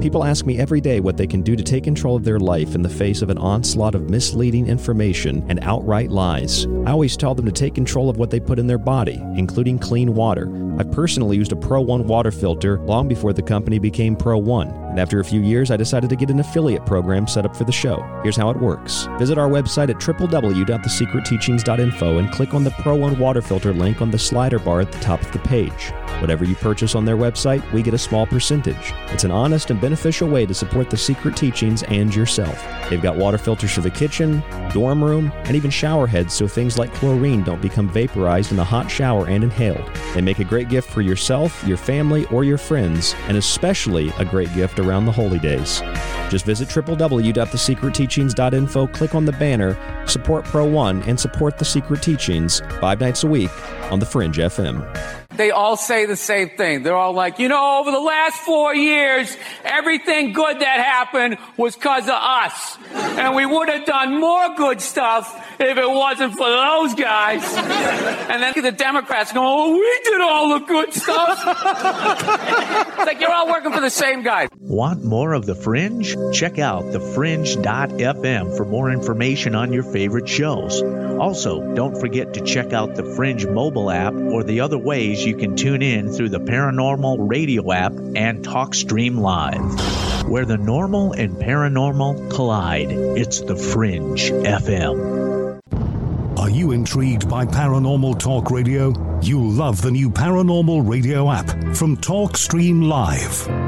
[SPEAKER 2] People ask me every day what they can do to take control of their life in the face of an onslaught of misleading information and outright lies. I always tell them to take control of what they put in their body, including clean water. I personally used a Pro One water filter long before the company became Pro One, and after a few years, I decided to get an affiliate program set up for the show. Here's how it works visit our website at www.thesecretteachings.info and click on the Pro One water filter link on the slider bar at the top of the page. Whatever you purchase on their website, we get a small percentage. It's an honest and beneficial way to support the secret teachings and yourself. They've got water filters for the kitchen, dorm room, and even shower heads so things like chlorine don't become vaporized in the hot shower and inhaled. They make a great gift for yourself, your family, or your friends, and especially a great gift around the holy days. Just visit www.thesecretteachings.info, click on the banner, support Pro One, and support the Secret Teachings five nights a week on The Fringe FM
[SPEAKER 9] they all say the same thing. They're all like, you know, over the last four years, everything good that happened was because of us. And we would have done more good stuff if it wasn't for those guys. And then the Democrats go, oh, we did all the good stuff. it's like you're all working for the same guy.
[SPEAKER 10] Want more of The Fringe? Check out thefringe.fm for more information on your favorite shows. Also, don't forget to check out the Fringe mobile app or the other ways you can tune in through the Paranormal Radio app and TalkStream Live. Where the normal and paranormal collide, it's the Fringe FM.
[SPEAKER 11] Are you intrigued by Paranormal Talk Radio? You'll love the new Paranormal Radio app from TalkStream Live.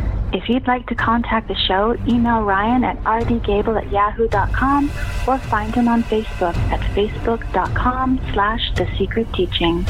[SPEAKER 12] If you'd like to contact the show, email Ryan at rdgable at yahoo.com or find him on Facebook at facebook.com slash The Secret Teachings.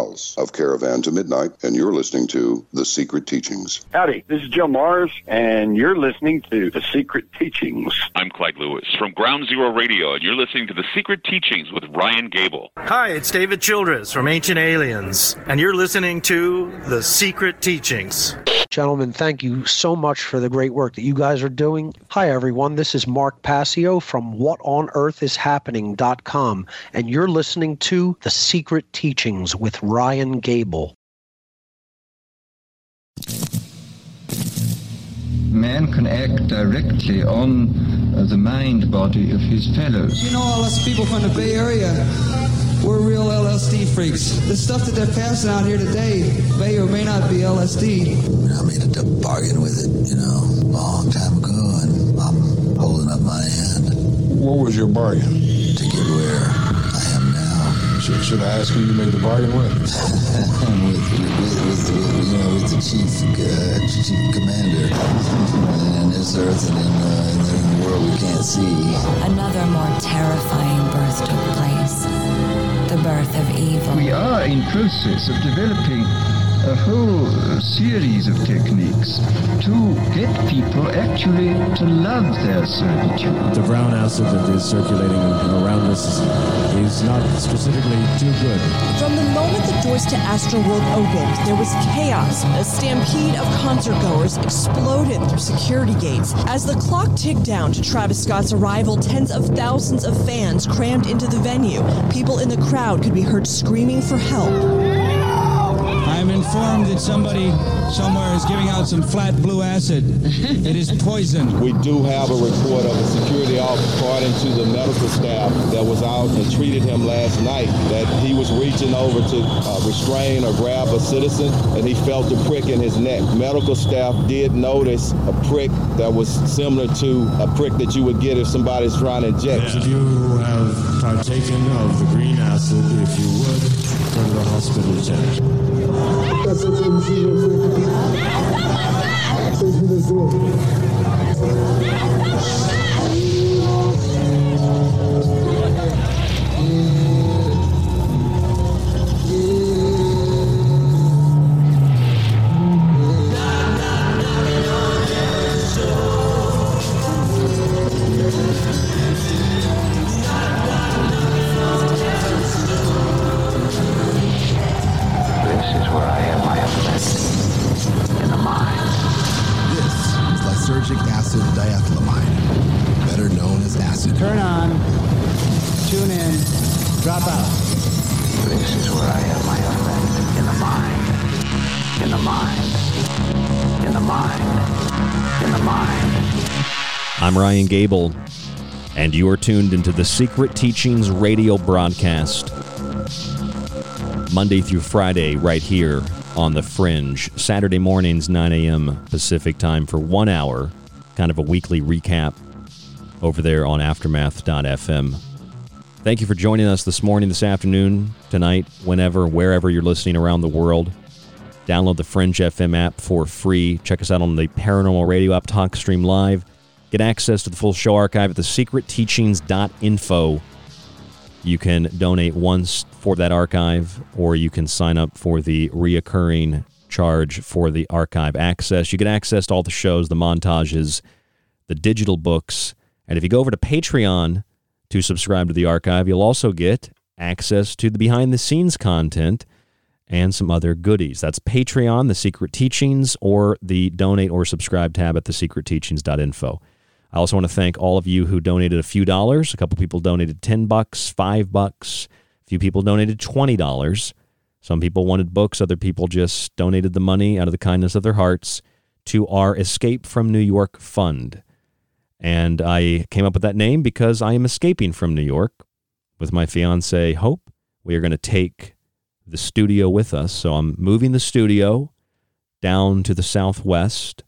[SPEAKER 13] of Caravan to Midnight, and you're listening to The Secret Teachings.
[SPEAKER 8] Howdy, this is Joe Mars, and you're listening to The Secret Teachings.
[SPEAKER 14] I'm Clyde Lewis from Ground Zero Radio, and you're listening to The Secret Teachings with Ryan Gable.
[SPEAKER 15] Hi, it's David Childress from Ancient Aliens, and you're listening to The Secret Teachings.
[SPEAKER 16] Gentlemen, thank you so much for the great work that you guys are doing. Hi, everyone. This is Mark Passio from WhatOnEarthIsHappening.com, and you're listening to The Secret Teachings with Ryan Gable.
[SPEAKER 17] man can act directly on uh, the mind body of his fellows.
[SPEAKER 18] You know, all us people from the Bay Area, we're real LSD freaks. The stuff that they're passing out here today may or may not be LSD.
[SPEAKER 19] I made a bargain with it, you know, a long time ago, and I'm holding up my end.
[SPEAKER 20] What was your bargain?
[SPEAKER 19] To get where I am now.
[SPEAKER 20] Should, should I ask who you made the bargain with?
[SPEAKER 19] with, with, with, with, you know, with the chief, uh, chief commander in this earth and in, uh, in, the, in the world we can't see.
[SPEAKER 21] Another more terrifying birth took place. The birth of evil.
[SPEAKER 17] We are in process of developing a whole series of techniques to get people actually to love their servitude.
[SPEAKER 22] The brown acid that is circulating around us is not specifically too good.
[SPEAKER 23] From the moment the doors to Astroworld opened, there was chaos. A stampede of concert goers exploded through security gates. As the clock ticked down to Travis Scott's arrival, tens of thousands of fans crammed into the venue. People in the crowd could be heard screaming for help.
[SPEAKER 24] I'm informed that somebody somewhere is giving out some flat blue acid. it is poison.
[SPEAKER 20] We do have a report of a security officer, according to the medical staff that was out and treated him last night, that he was reaching over to uh, restrain or grab a citizen and he felt a prick in his neck. Medical staff did notice a prick that was similar to a prick that you would get if somebody's trying to inject.
[SPEAKER 22] If you have partaken of the green acid, if you would, go to the hospital check.
[SPEAKER 19] This
[SPEAKER 2] Ryan Gable, and you are tuned into the Secret Teachings radio broadcast. Monday through Friday, right here on The Fringe. Saturday mornings, 9 a.m. Pacific time for one hour, kind of a weekly recap over there on Aftermath.fm. Thank you for joining us this morning, this afternoon, tonight, whenever, wherever you're listening around the world. Download the Fringe FM app for free. Check us out on the Paranormal Radio app, Talk Stream Live. Get access to the full show archive at thesecretteachings.info. You can donate once for that archive, or you can sign up for the reoccurring charge for the archive access. You get access to all the shows, the montages, the digital books. And if you go over to Patreon to subscribe to the archive, you'll also get access to the behind the scenes content and some other goodies. That's Patreon, The Secret Teachings, or the donate or subscribe tab at thesecretteachings.info. I also want to thank all of you who donated a few dollars. A couple people donated 10 bucks, 5 bucks. A few people donated $20. Some people wanted books, other people just donated the money out of the kindness of their hearts to our Escape from New York fund. And I came up with that name because I am escaping from New York with my fiance Hope. We are going to take the studio with us. So I'm moving the studio down to the southwest.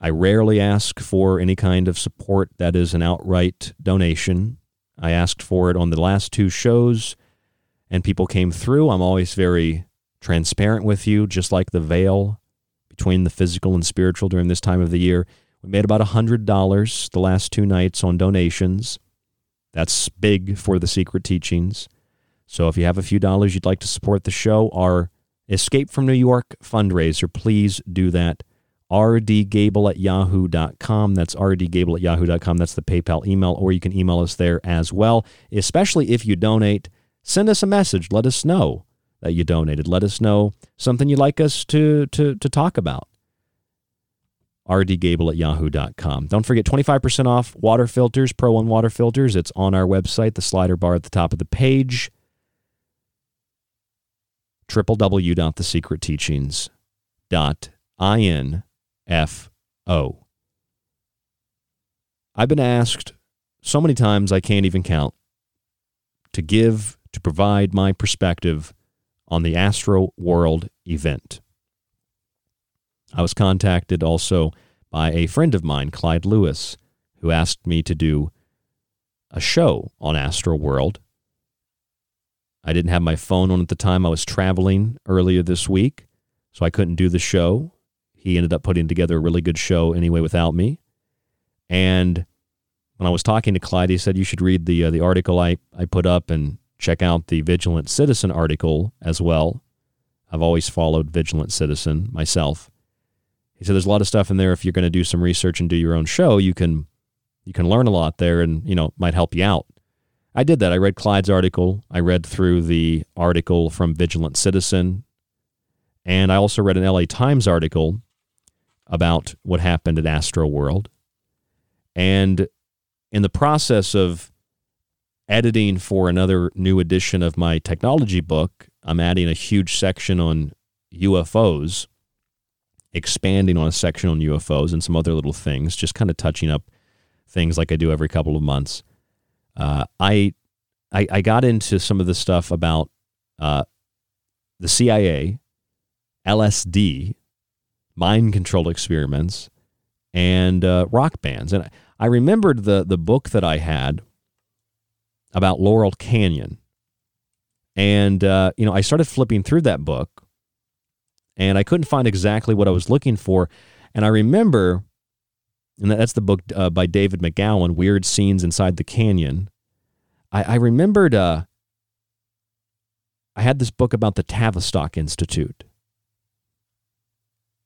[SPEAKER 2] I rarely ask for any kind of support that is an outright donation. I asked for it on the last two shows, and people came through. I'm always very transparent with you, just like the veil between the physical and spiritual during this time of the year. We made about $100 the last two nights on donations. That's big for the secret teachings. So if you have a few dollars you'd like to support the show, our Escape from New York fundraiser, please do that rdgable at yahoo.com. That's rdgable at yahoo.com. That's the PayPal email, or you can email us there as well. Especially if you donate, send us a message. Let us know that you donated. Let us know something you'd like us to, to, to talk about. rdgable at yahoo.com. Don't forget 25% off water filters, Pro One water filters. It's on our website, the slider bar at the top of the page www.thesecretteachings.info. O. I've been asked so many times I can't even count to give, to provide my perspective on the Astroworld event. I was contacted also by a friend of mine, Clyde Lewis, who asked me to do a show on Astroworld. I didn't have my phone on at the time. I was traveling earlier this week, so I couldn't do the show. He ended up putting together a really good show anyway without me. And when I was talking to Clyde, he said you should read the uh, the article I, I put up and check out the Vigilant Citizen article as well. I've always followed Vigilant Citizen myself. He said there's a lot of stuff in there. If you're going to do some research and do your own show, you can you can learn a lot there, and you know might help you out. I did that. I read Clyde's article. I read through the article from Vigilant Citizen, and I also read an LA Times article about what happened at Astroworld. And in the process of editing for another new edition of my technology book, I'm adding a huge section on UFOs expanding on a section on UFOs and some other little things, just kind of touching up things like I do every couple of months. Uh, I, I, I got into some of the stuff about uh, the CIA, LSD, mind control experiments, and uh, rock bands. And I remembered the the book that I had about Laurel Canyon, and uh, you know I started flipping through that book and I couldn't find exactly what I was looking for. And I remember, and that's the book uh, by David McGowan, Weird Scenes Inside the Canyon. I, I remembered uh, I had this book about the Tavistock Institute.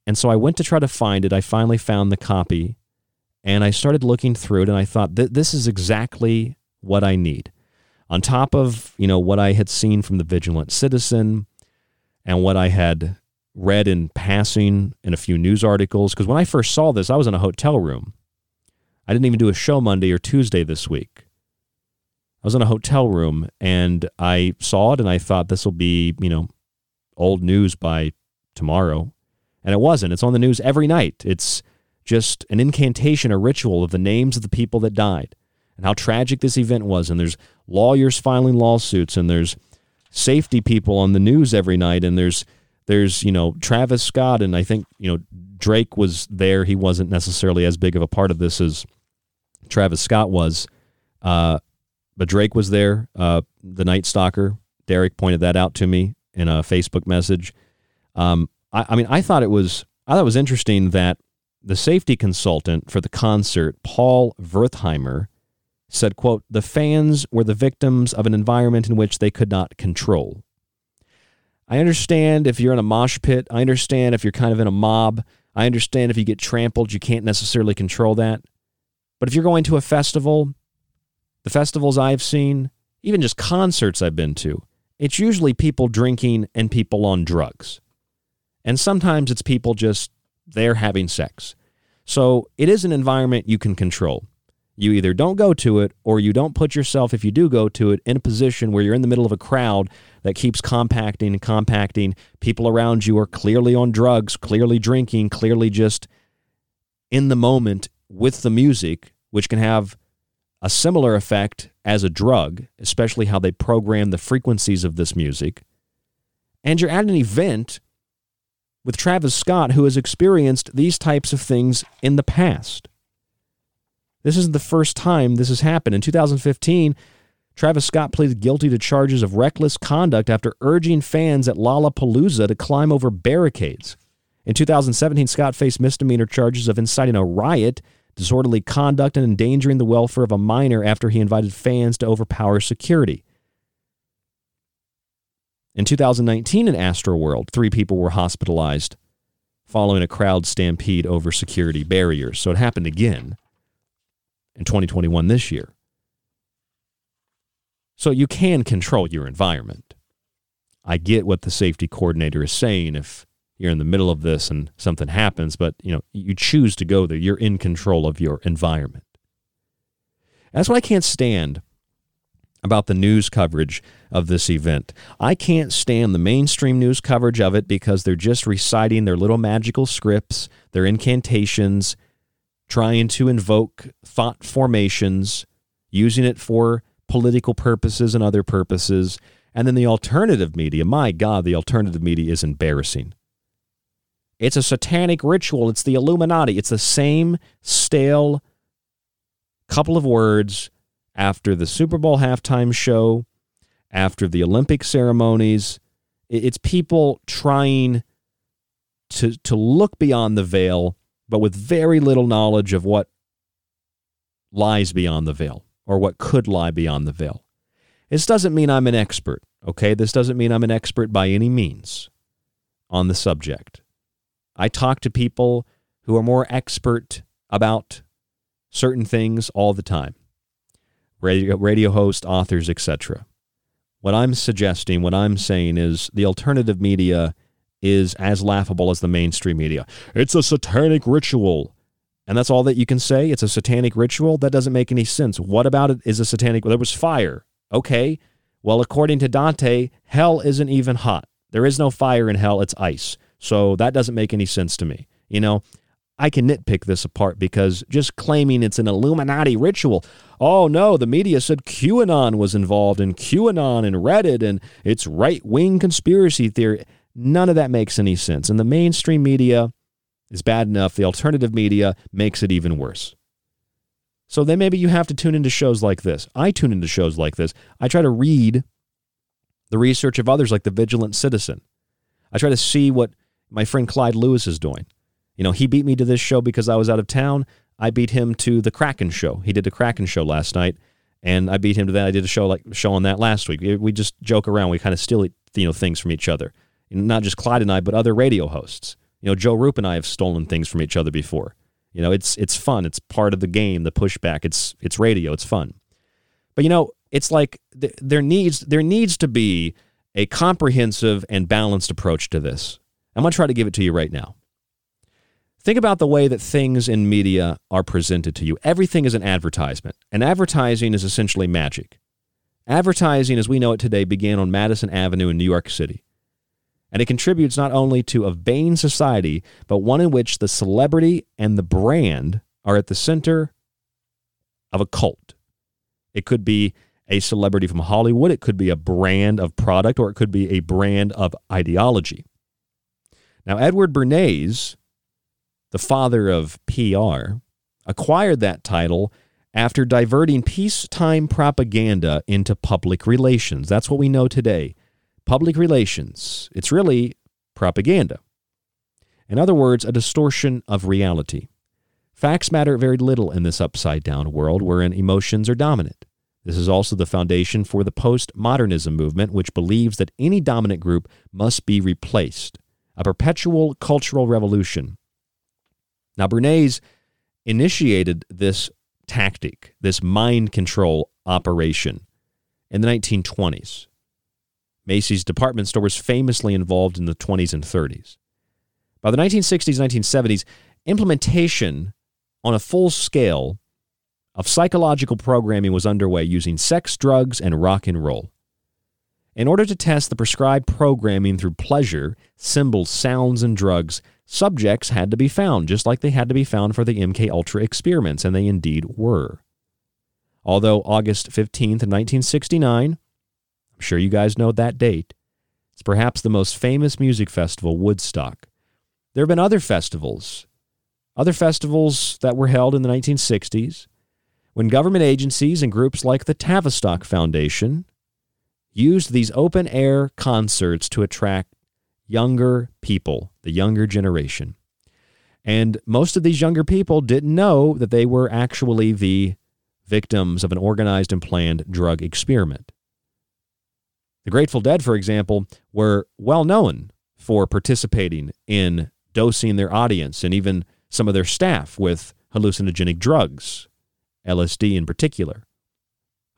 [SPEAKER 2] And so I went to try to find it. I finally found the copy and I started looking through it and I thought, this is exactly what I need. On top of, you know, what I had seen from the Vigilant Citizen and what I had read in passing in a few news articles. Because when I first saw this, I was in a hotel room. I didn't even do a show Monday or Tuesday this week. I was in a hotel room and I saw it and I thought this will be, you know, old news by tomorrow. And it wasn't. It's on the news every night. It's just an incantation, a ritual of the names of the people that died and how tragic this event was. And there's lawyers filing lawsuits and there's safety people on the news every night and there's there's, you know, Travis Scott, and I think, you know, Drake was there. He wasn't necessarily as big of a part of this as Travis Scott was. Uh, but Drake was there, uh, the Night Stalker. Derek pointed that out to me in a Facebook message. Um, I, I mean, I thought it was I thought it was interesting that the safety consultant for the concert, Paul Wertheimer, said, quote, the fans were the victims of an environment in which they could not control. I understand if you're in a mosh pit. I understand if you're kind of in a mob. I understand if you get trampled, you can't necessarily control that. But if you're going to a festival, the festivals I've seen, even just concerts I've been to, it's usually people drinking and people on drugs. And sometimes it's people just there having sex. So it is an environment you can control. You either don't go to it or you don't put yourself, if you do go to it, in a position where you're in the middle of a crowd that keeps compacting and compacting. People around you are clearly on drugs, clearly drinking, clearly just in the moment with the music, which can have a similar effect as a drug, especially how they program the frequencies of this music. And you're at an event with Travis Scott, who has experienced these types of things in the past. This isn't the first time this has happened. In 2015, Travis Scott pleaded guilty to charges of reckless conduct after urging fans at Lollapalooza to climb over barricades. In 2017, Scott faced misdemeanor charges of inciting a riot, disorderly conduct, and endangering the welfare of a minor after he invited fans to overpower security. In 2019, in Astroworld, three people were hospitalized following a crowd stampede over security barriers. So it happened again in 2021 this year. So you can control your environment. I get what the safety coordinator is saying if you're in the middle of this and something happens, but you know, you choose to go there. You're in control of your environment. That's what I can't stand about the news coverage of this event. I can't stand the mainstream news coverage of it because they're just reciting their little magical scripts, their incantations, trying to invoke thought formations, using it for political purposes and other purposes. And then the alternative media, my God, the alternative media is embarrassing. It's a satanic ritual. It's the Illuminati. It's the same stale couple of words after the Super Bowl halftime show, after the Olympic ceremonies. It's people trying to, to look beyond the veil, but with very little knowledge of what lies beyond the veil or what could lie beyond the veil. This doesn't mean I'm an expert, okay? This doesn't mean I'm an expert by any means on the subject. I talk to people who are more expert about certain things all the time radio, radio hosts, authors, etc. What I'm suggesting, what I'm saying is the alternative media is as laughable as the mainstream media. It's a satanic ritual. And that's all that you can say? It's a satanic ritual? That doesn't make any sense. What about it is a satanic? Well, there was fire. Okay. Well, according to Dante, hell isn't even hot. There is no fire in hell, it's ice. So that doesn't make any sense to me. You know, I can nitpick this apart because just claiming it's an Illuminati ritual. Oh no, the media said QAnon was involved in QAnon and Reddit and it's right wing conspiracy theory. None of that makes any sense. And the mainstream media is bad enough. The alternative media makes it even worse. So then maybe you have to tune into shows like this. I tune into shows like this. I try to read the research of others like the Vigilant Citizen. I try to see what my friend Clyde Lewis is doing. You know, he beat me to this show because I was out of town. I beat him to the Kraken show. He did the Kraken show last night, and I beat him to that. I did a show like show on that last week. We just joke around. We kind of steal you know things from each other. Not just Clyde and I, but other radio hosts. You know, Joe Rupe and I have stolen things from each other before. You know, it's it's fun. It's part of the game. The pushback. It's it's radio. It's fun. But you know, it's like th- there needs there needs to be a comprehensive and balanced approach to this. I'm going to try to give it to you right now. Think about the way that things in media are presented to you. Everything is an advertisement, and advertising is essentially magic. Advertising, as we know it today, began on Madison Avenue in New York City. And it contributes not only to a vain society, but one in which the celebrity and the brand are at the center of a cult. It could be a celebrity from Hollywood, it could be a brand of product, or it could be a brand of ideology. Now, Edward Bernays, the father of PR, acquired that title after diverting peacetime propaganda into public relations. That's what we know today. Public relations. It's really propaganda. In other words, a distortion of reality. Facts matter very little in this upside down world wherein emotions are dominant. This is also the foundation for the postmodernism movement, which believes that any dominant group must be replaced a perpetual cultural revolution. Now, Bernays initiated this tactic, this mind control operation, in the 1920s. Macy's department store was famously involved in the 20s and 30s. By the 1960s, 1970s, implementation on a full scale of psychological programming was underway using sex, drugs, and rock and roll. In order to test the prescribed programming through pleasure, symbols, sounds, and drugs, subjects had to be found, just like they had to be found for the MK Ultra experiments, and they indeed were. Although August 15th, 1969, I'm sure you guys know that date, it's perhaps the most famous music festival, Woodstock. There have been other festivals, other festivals that were held in the 1960s, when government agencies and groups like the Tavistock Foundation used these open air concerts to attract younger people, the younger generation. And most of these younger people didn't know that they were actually the victims of an organized and planned drug experiment. The Grateful Dead, for example, were well known for participating in dosing their audience and even some of their staff with hallucinogenic drugs, LSD in particular.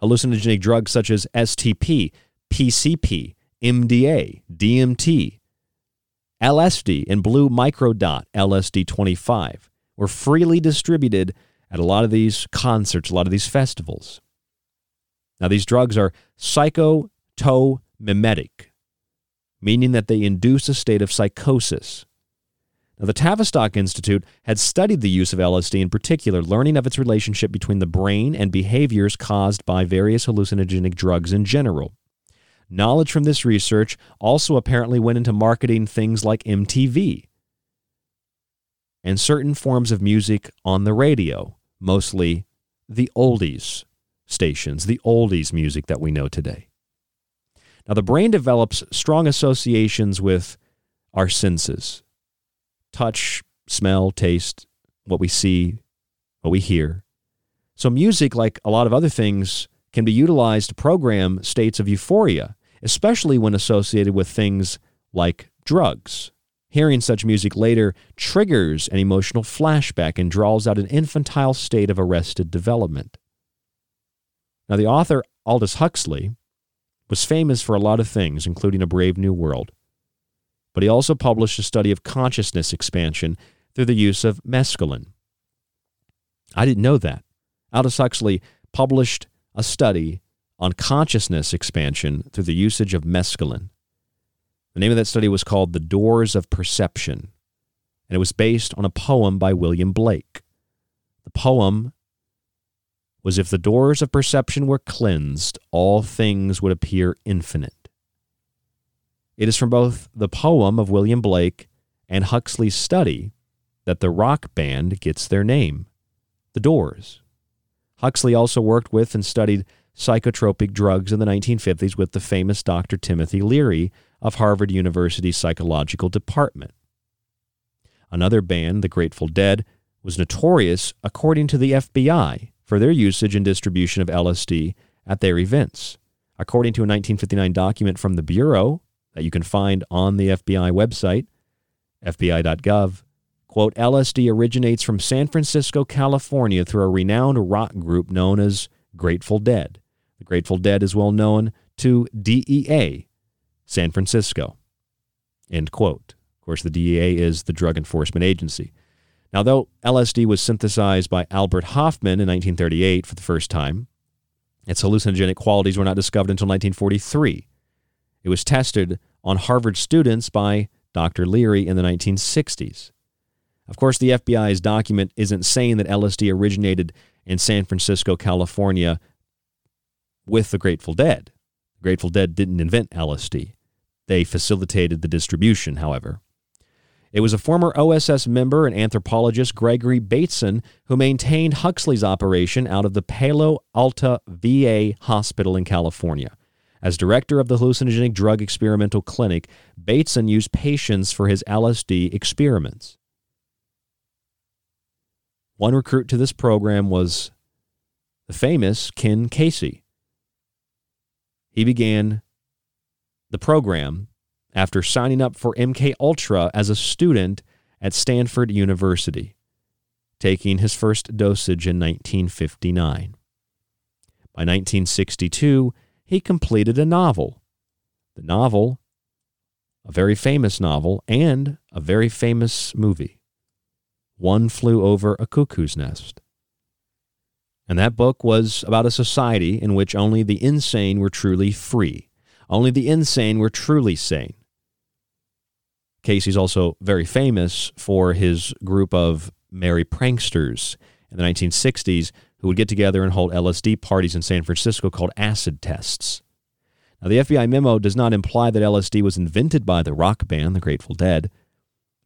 [SPEAKER 2] Hallucinogenic drugs such as STP, PCP, MDA, DMT, LSD, and blue microdot LSD 25 were freely distributed at a lot of these concerts, a lot of these festivals. Now, these drugs are psychotomimetic, meaning that they induce a state of psychosis. Now, the Tavistock Institute had studied the use of LSD in particular, learning of its relationship between the brain and behaviors caused by various hallucinogenic drugs in general. Knowledge from this research also apparently went into marketing things like MTV and certain forms of music on the radio, mostly the oldies stations, the oldies music that we know today. Now, the brain develops strong associations with our senses touch, smell, taste, what we see, what we hear. So, music, like a lot of other things, can be utilized to program states of euphoria, especially when associated with things like drugs. Hearing such music later triggers an emotional flashback and draws out an infantile state of arrested development. Now, the author, Aldous Huxley, was famous for a lot of things, including A Brave New World. But he also published a study of consciousness expansion through the use of mescaline. I didn't know that. Aldous Huxley published a study on consciousness expansion through the usage of mescaline. The name of that study was called The Doors of Perception, and it was based on a poem by William Blake. The poem was if the doors of perception were cleansed, all things would appear infinite. It is from both the poem of William Blake and Huxley's study that the rock band gets their name, The Doors. Huxley also worked with and studied psychotropic drugs in the 1950s with the famous Dr. Timothy Leary of Harvard University's Psychological Department. Another band, the Grateful Dead, was notorious, according to the FBI, for their usage and distribution of LSD at their events. According to a 1959 document from the Bureau that you can find on the FBI website, FBI.gov, quote, LSD originates from San Francisco, California through a renowned rock group known as Grateful Dead. The Grateful Dead is well known to DEA, San Francisco. End quote. Of course, the DEA is the Drug Enforcement Agency. Now, though LSD was synthesized by Albert Hofmann in 1938 for the first time, its hallucinogenic qualities were not discovered until 1943. It was tested on Harvard students by Dr. Leary in the 1960s. Of course, the FBI's document isn't saying that LSD originated in San Francisco, California with the Grateful Dead. The Grateful Dead didn't invent LSD. They facilitated the distribution, however. It was a former OSS member and anthropologist Gregory Bateson who maintained Huxley's operation out of the Palo Alto VA hospital in California. As director of the hallucinogenic drug experimental clinic, Bateson used patients for his LSD experiments. One recruit to this program was the famous Ken Kesey. He began the program after signing up for MK Ultra as a student at Stanford University, taking his first dosage in 1959. By 1962, he completed a novel. The novel, a very famous novel, and a very famous movie. One Flew Over a Cuckoo's Nest. And that book was about a society in which only the insane were truly free. Only the insane were truly sane. Kesey's also very famous for his group of merry pranksters in the 1960s who would get together and hold LSD parties in San Francisco called acid tests. Now, the FBI memo does not imply that LSD was invented by the rock band, the Grateful Dead,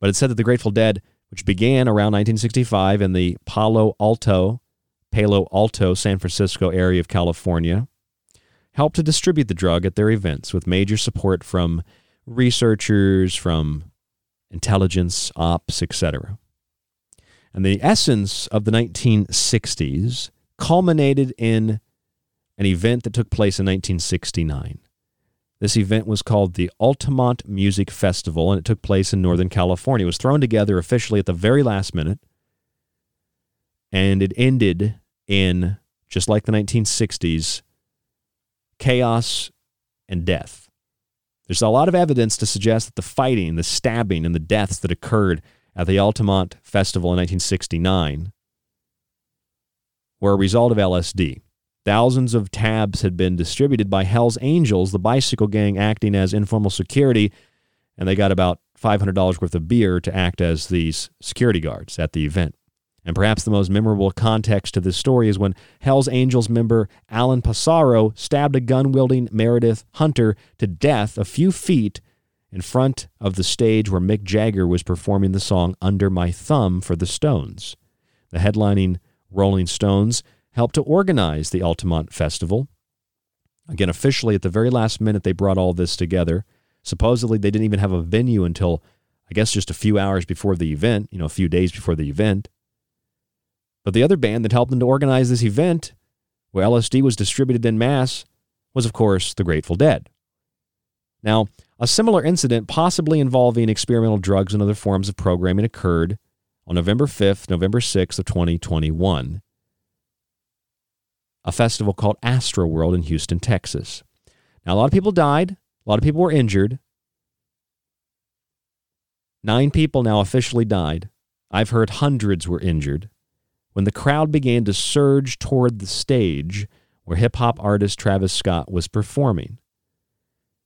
[SPEAKER 2] but it said that the Grateful Dead, which began around 1965 in the Palo Alto, Palo Alto, San Francisco area of California, helped to distribute the drug at their events with major support from researchers, from intelligence, ops, etc. And the essence of the 1960s culminated in an event that took place in 1969. This event was called the Altamont Music Festival, and it took place in Northern California. It was thrown together officially at the very last minute, and it ended in, just like the 1960s, chaos and death. There's a lot of evidence to suggest that the fighting, the stabbing, and the deaths that occurred at the Altamont Festival in 1969 were a result of LSD. Thousands of tabs had been distributed by Hell's Angels, the bicycle gang acting as informal security, and they got about $500 worth of beer to act as these security guards at the event. And perhaps the most memorable context to this story is when Hell's Angels member Alan Passaro stabbed a gun wielding Meredith Hunter to death a few feet in front of the stage where Mick Jagger was performing the song Under My Thumb for the Stones. The headlining Rolling Stones helped to organize the Altamont Festival. Again, officially, at the very last minute, they brought all this together. Supposedly, they didn't even have a venue until, I guess, just a few hours before the event, you know, a few days before the event. But the other band that helped them to organize this event, where LSD was distributed in mass, was, of course, the Grateful Dead. Now, a similar incident, possibly involving experimental drugs and other forms of programming, occurred on November 5th, November 6th of 2021. A festival called Astroworld in Houston, Texas. Now, a lot of people died. A lot of people were injured. Nine people now officially died. I've heard hundreds were injured. When the crowd began to surge toward the stage where hip hop artist Travis Scott was performing.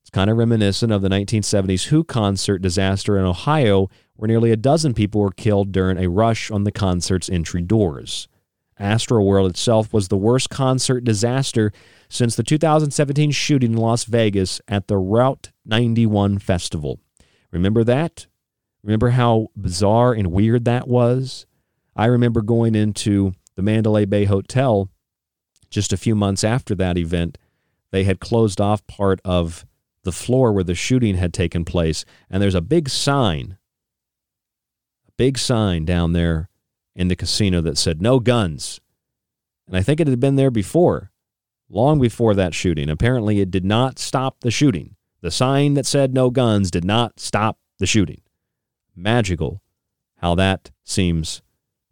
[SPEAKER 2] It's kind of reminiscent of the 1970s Who concert disaster in Ohio, where nearly a dozen people were killed during a rush on the concert's entry doors. Astroworld itself was the worst concert disaster since the 2017 shooting in Las Vegas at the Route 91 Festival. Remember that? Remember how bizarre and weird that was? I remember going into the Mandalay Bay Hotel just a few months after that event. They had closed off part of the floor where the shooting had taken place, and there's a big sign, a big sign down there in the casino that said no guns. And I think it had been there before, long before that shooting. Apparently, it did not stop the shooting. The sign that said no guns did not stop the shooting. Magical how that seems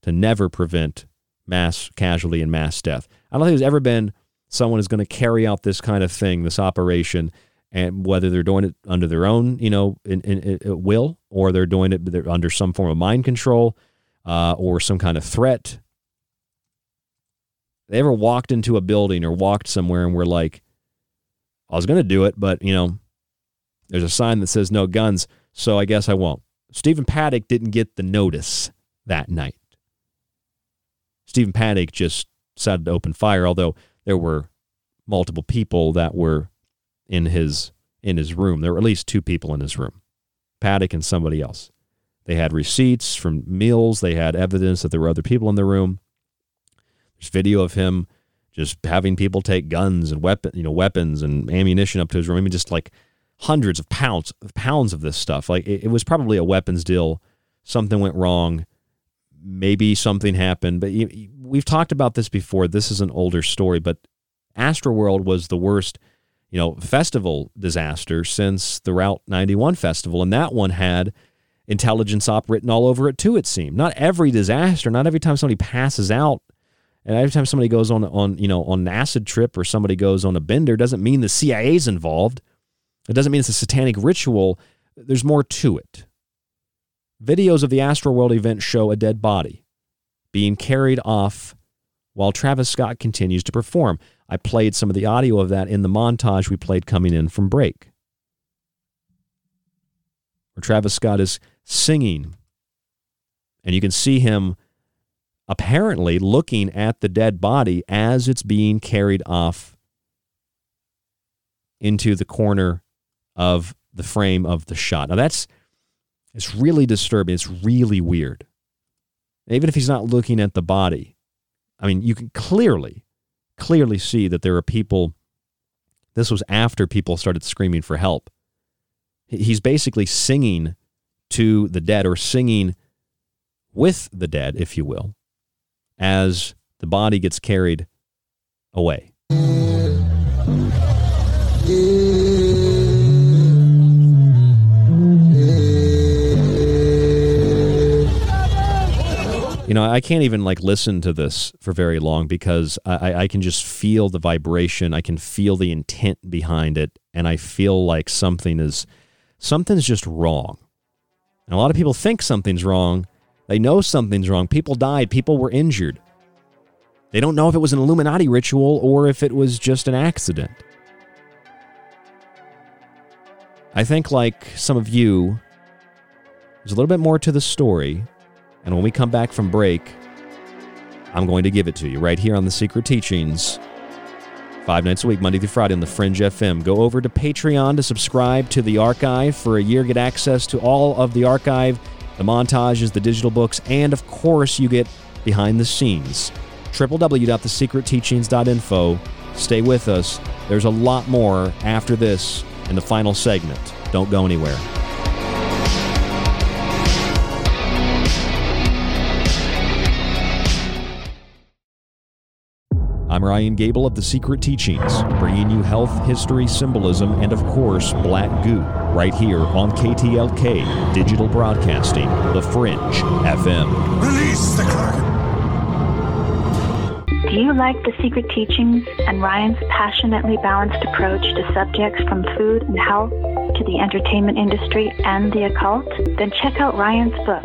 [SPEAKER 2] to never prevent mass casualty and mass death. I don't think there's ever been someone who's going to carry out this kind of thing, this operation, and whether they're doing it under their own, you know, in, in, in uh, will, or they're doing it under some form of mind control, uh, or some kind of threat. They ever walked into a building or walked somewhere and were like, I was going to do it, but, you know, there's a sign that says no guns, so I guess I won't. Stephen Paddock didn't get the notice that night. Stephen Paddock just decided to open fire, although there were multiple people that were in his in his room. There were at least two people in his room, Paddock and somebody else. They had receipts from meals. They had evidence that there were other people in the room. There's video of him just having people take guns and weapon, you know, weapons and ammunition up to his room. I mean, just like hundreds of pounds, pounds of this stuff. Like it, it was probably a weapons deal. Something went wrong. Maybe something happened. But you, we've talked about this before. This is an older story, but Astroworld was the worst, you know, festival disaster since the Route 91 festival, and that one had intelligence op written all over it too. It seemed not every disaster, not every time somebody passes out, and every time somebody goes on on you know on an acid trip or somebody goes on a bender doesn't mean the CIA's involved. It doesn't mean it's a satanic ritual. There's more to it. Videos of the Astroworld event show a dead body being carried off while Travis Scott continues to perform. I played some of the audio of that in the montage we played coming in from break. Where Travis Scott is singing. And you can see him apparently looking at the dead body as it's being carried off into the corner of the frame of the shot. Now that's it's really disturbing. It's really weird. Even if he's not looking at the body, I mean, you can clearly, clearly see that there are people. This was after people started screaming for help. He's basically singing to the dead or singing with the dead, if you will, as the body gets carried away. You know, I can't even like listen to this for very long because I, I can just feel the vibration. I can feel the intent behind it, and I feel like something is something's just wrong. And a lot of people think something's wrong. They know something's wrong. People died, people were injured. They don't know if it was an Illuminati ritual or if it was just an accident. I think, like some of you, There's a little bit more to the story, and when we come back from break, I'm going to give it to you right here on the Secret Teachings. Five nights a week, Monday through Friday on the Fringe FM. Go over to Patreon to subscribe to the archive for a year. Get access to all of the archive, the montages, the digital books, and of course, you get behind the scenes. www.thesecretteachings.info. Stay with us. There's a lot more after this in the final segment. Don't go anywhere. I'm Ryan Gable of The Secret Teachings, bringing you health, history, symbolism, and of course, black goo, right here on KTLK Digital Broadcasting, The Fringe FM.
[SPEAKER 19] Release the Kraken!
[SPEAKER 12] Do you like the secret teachings and Ryan's passionately balanced approach to subjects from food and health to the entertainment industry and the occult? Then check out Ryan's books,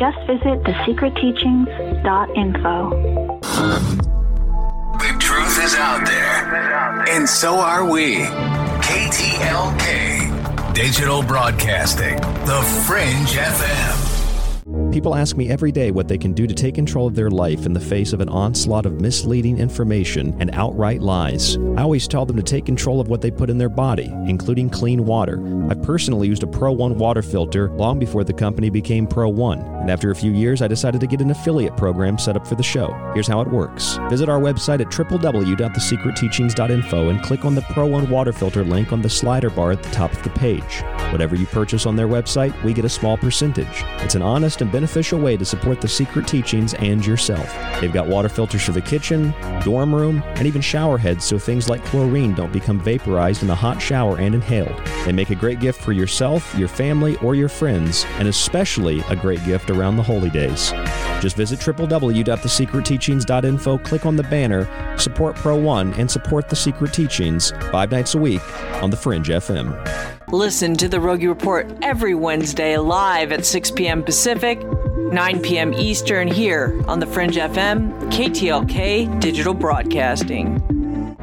[SPEAKER 12] Just visit thesecretteachings.info.
[SPEAKER 19] The truth is out there, and so are we. KTLK, Digital Broadcasting, The Fringe FM.
[SPEAKER 2] People ask me every day what they can do to take control of their life in the face of an onslaught of misleading information and outright lies. I always tell them to take control of what they put in their body, including clean water. I personally used a Pro One water filter long before the company became Pro One, and after a few years, I decided to get an affiliate program set up for the show. Here's how it works visit our website at www.thesecretteachings.info and click on the Pro One water filter link on the slider bar at the top of the page. Whatever you purchase on their website, we get a small percentage. It's an honest and beneficial way to support the secret teachings and yourself. They've got water filters for the kitchen, dorm room, and even shower heads so things like chlorine don't become vaporized in the hot shower and inhaled. They make a great gift for yourself, your family, or your friends, and especially a great gift around the holy days. Just visit www.thesecretteachings.info, click on the banner, support Pro One, and support the Secret Teachings five nights a week on The Fringe FM.
[SPEAKER 25] Listen to the Rogie Report every Wednesday live at 6 p.m. Pacific, 9 p.m. Eastern here on the Fringe FM, KTLK Digital Broadcasting.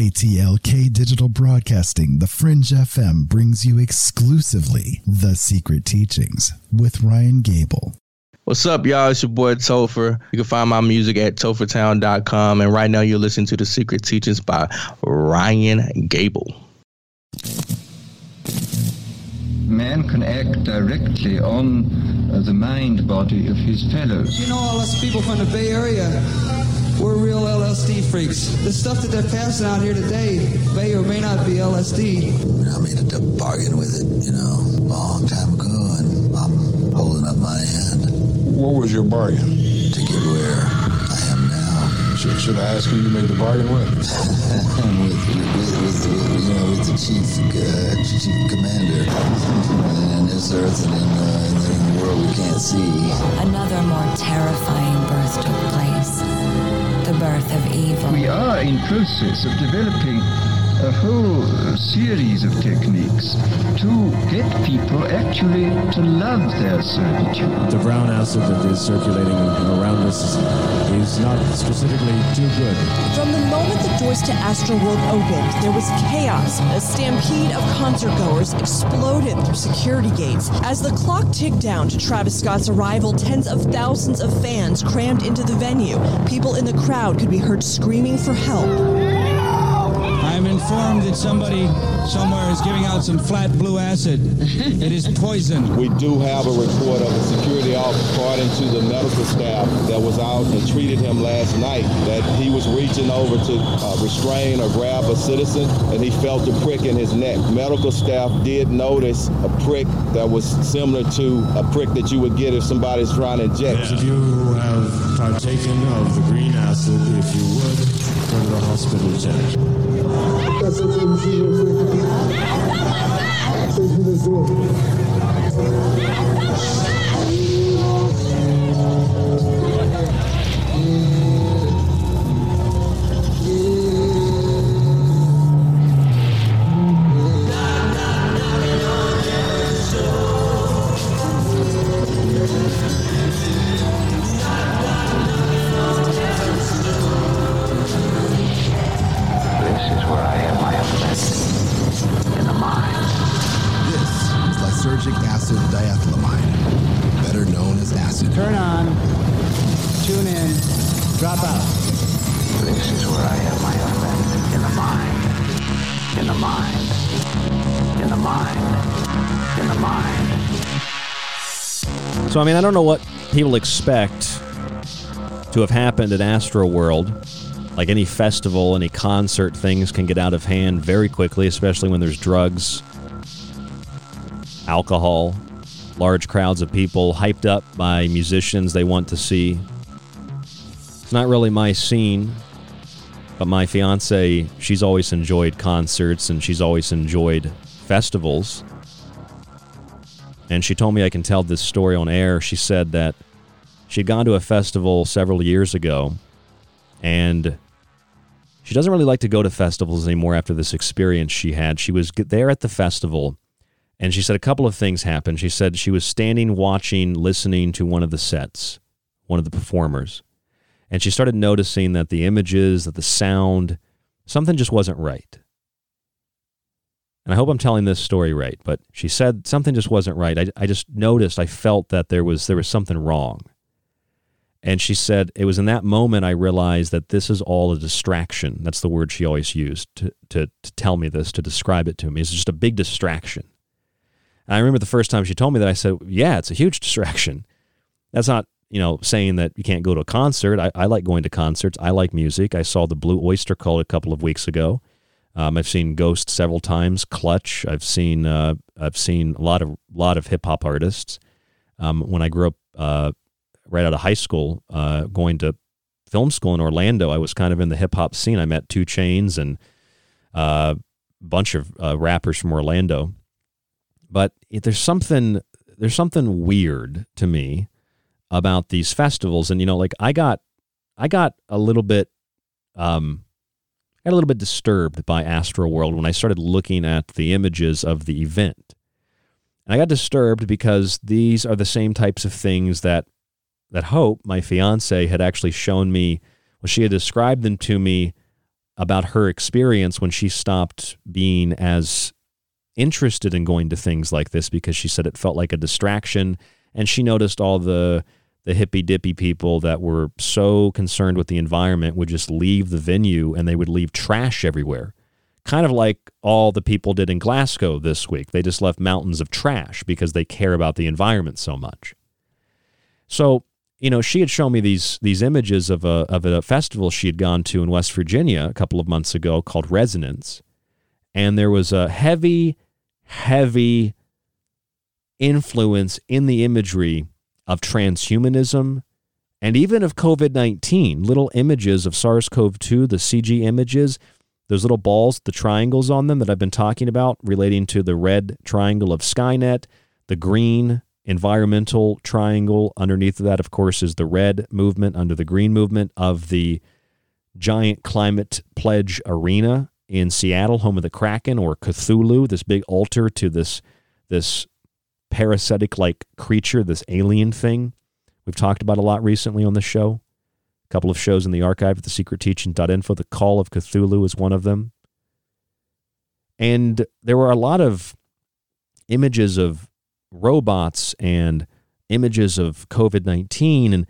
[SPEAKER 3] KTLK Digital Broadcasting, The Fringe FM brings you exclusively The Secret Teachings with Ryan Gable.
[SPEAKER 26] What's up, y'all? It's your boy Topher. You can find my music at tophertown.com. And right now, you're listening to The Secret Teachings by Ryan Gable.
[SPEAKER 17] Man can act directly on the mind body of his fellows.
[SPEAKER 18] You know, all us people from the Bay Area, we're real LSD freaks. The stuff that they're passing out here today may or may not be LSD.
[SPEAKER 27] I made a bargain with it, you know, a long time ago, and I'm holding up my end.
[SPEAKER 28] What was your bargain?
[SPEAKER 27] to get where I am now.
[SPEAKER 22] Should, should I ask who you made the bargain [LAUGHS] with?
[SPEAKER 27] with, with, with, with, you know, with the chief, uh, chief commander in this earth and in, uh, in the world we can't see.
[SPEAKER 21] Another more terrifying birth took place. The birth of evil.
[SPEAKER 17] We are in process of developing a whole series of techniques to get people actually to love their servitude.
[SPEAKER 22] The brown acid that is circulating around us is not specifically too good.
[SPEAKER 23] From the moment the doors to Astroworld opened, there was chaos. A stampede of concertgoers exploded through security gates. As the clock ticked down to Travis Scott's arrival, tens of thousands of fans crammed into the venue. People in the crowd could be heard screaming for help.
[SPEAKER 24] I'm informed that somebody somewhere is giving out some flat blue acid. it is poison.
[SPEAKER 20] We do have a report of a security officer, according to the medical staff that was out and treated him last night, that he was reaching over to uh, restrain or grab a citizen and he felt a prick in his neck. Medical staff did notice a prick that was similar to a prick that you would get if somebody's trying to inject.
[SPEAKER 22] If you have partaken of the green acid, if you would, go to the hospital check.
[SPEAKER 19] This I
[SPEAKER 2] mean, I don't know what people expect to have happened at Astroworld. Like any festival, any concert, things can get out of hand very quickly, especially when there's drugs, alcohol, large crowds of people hyped up by musicians they want to see. It's not really my scene, but my fiance, she's always enjoyed concerts and she's always enjoyed festivals. And she told me I can tell this story on air. She said that she'd gone to a festival several years ago and she doesn't really like to go to festivals anymore after this experience she had. She was there at the festival and she said a couple of things happened. She said she was standing watching, listening to one of the sets, one of the performers. And she started noticing that the images, that the sound, something just wasn't right. And I hope I'm telling this story right, but she said something just wasn't right. I, I just noticed, I felt that there was there was something wrong. And she said it was in that moment I realized that this is all a distraction. That's the word she always used to, to, to tell me this, to describe it to me. It's just a big distraction. And I remember the first time she told me that I said, Yeah, it's a huge [LAUGHS] distraction. That's not, you know, saying that you can't go to a concert. I, I like going to concerts. I like music. I saw the Blue Oyster Cult a couple of weeks ago. Um, I've seen Ghost several times, Clutch. I've seen uh, I've seen a lot of lot of hip hop artists. Um, when I grew up uh, right out of high school, uh, going to film school in Orlando, I was kind of in the hip hop scene. I met 2 Chainz and uh, a bunch of uh, rappers from Orlando. But there's something there's something weird to me about these festivals, and you know, like I got I got a little bit um, got a little bit disturbed by Astroworld when I started looking at the images of the event. And I got disturbed because these are the same types of things that that Hope, my fiance, had actually shown me. Well, she had described them to me about her experience when she stopped being as interested in going to things like this because she said it felt like a distraction, and she noticed all the the hippy dippy people that were so concerned with the environment would just leave the venue and they would leave trash everywhere. Kind of like all the people did in Glasgow this week. They just left mountains of trash because they care about the environment so much. So, you know, she had shown me these these images of a of a festival she had gone to in West Virginia a couple of months ago called Resonance. And there was a heavy, heavy influence in the imagery of transhumanism and even of COVID 19, little images of SARS CoV 2, the CG images, those little balls, the triangles on them that I've been talking about relating to the red triangle of Skynet, the green environmental triangle. Underneath that, of course, is the red movement under the green movement of the giant climate pledge arena in Seattle, home of the Kraken or Cthulhu, this big altar to this this parasitic like creature, this alien thing we've talked about a lot recently on the show. A couple of shows in the archive at the secretteaching.info. The Call of Cthulhu is one of them. And there were a lot of images of robots and images of COVID 19. And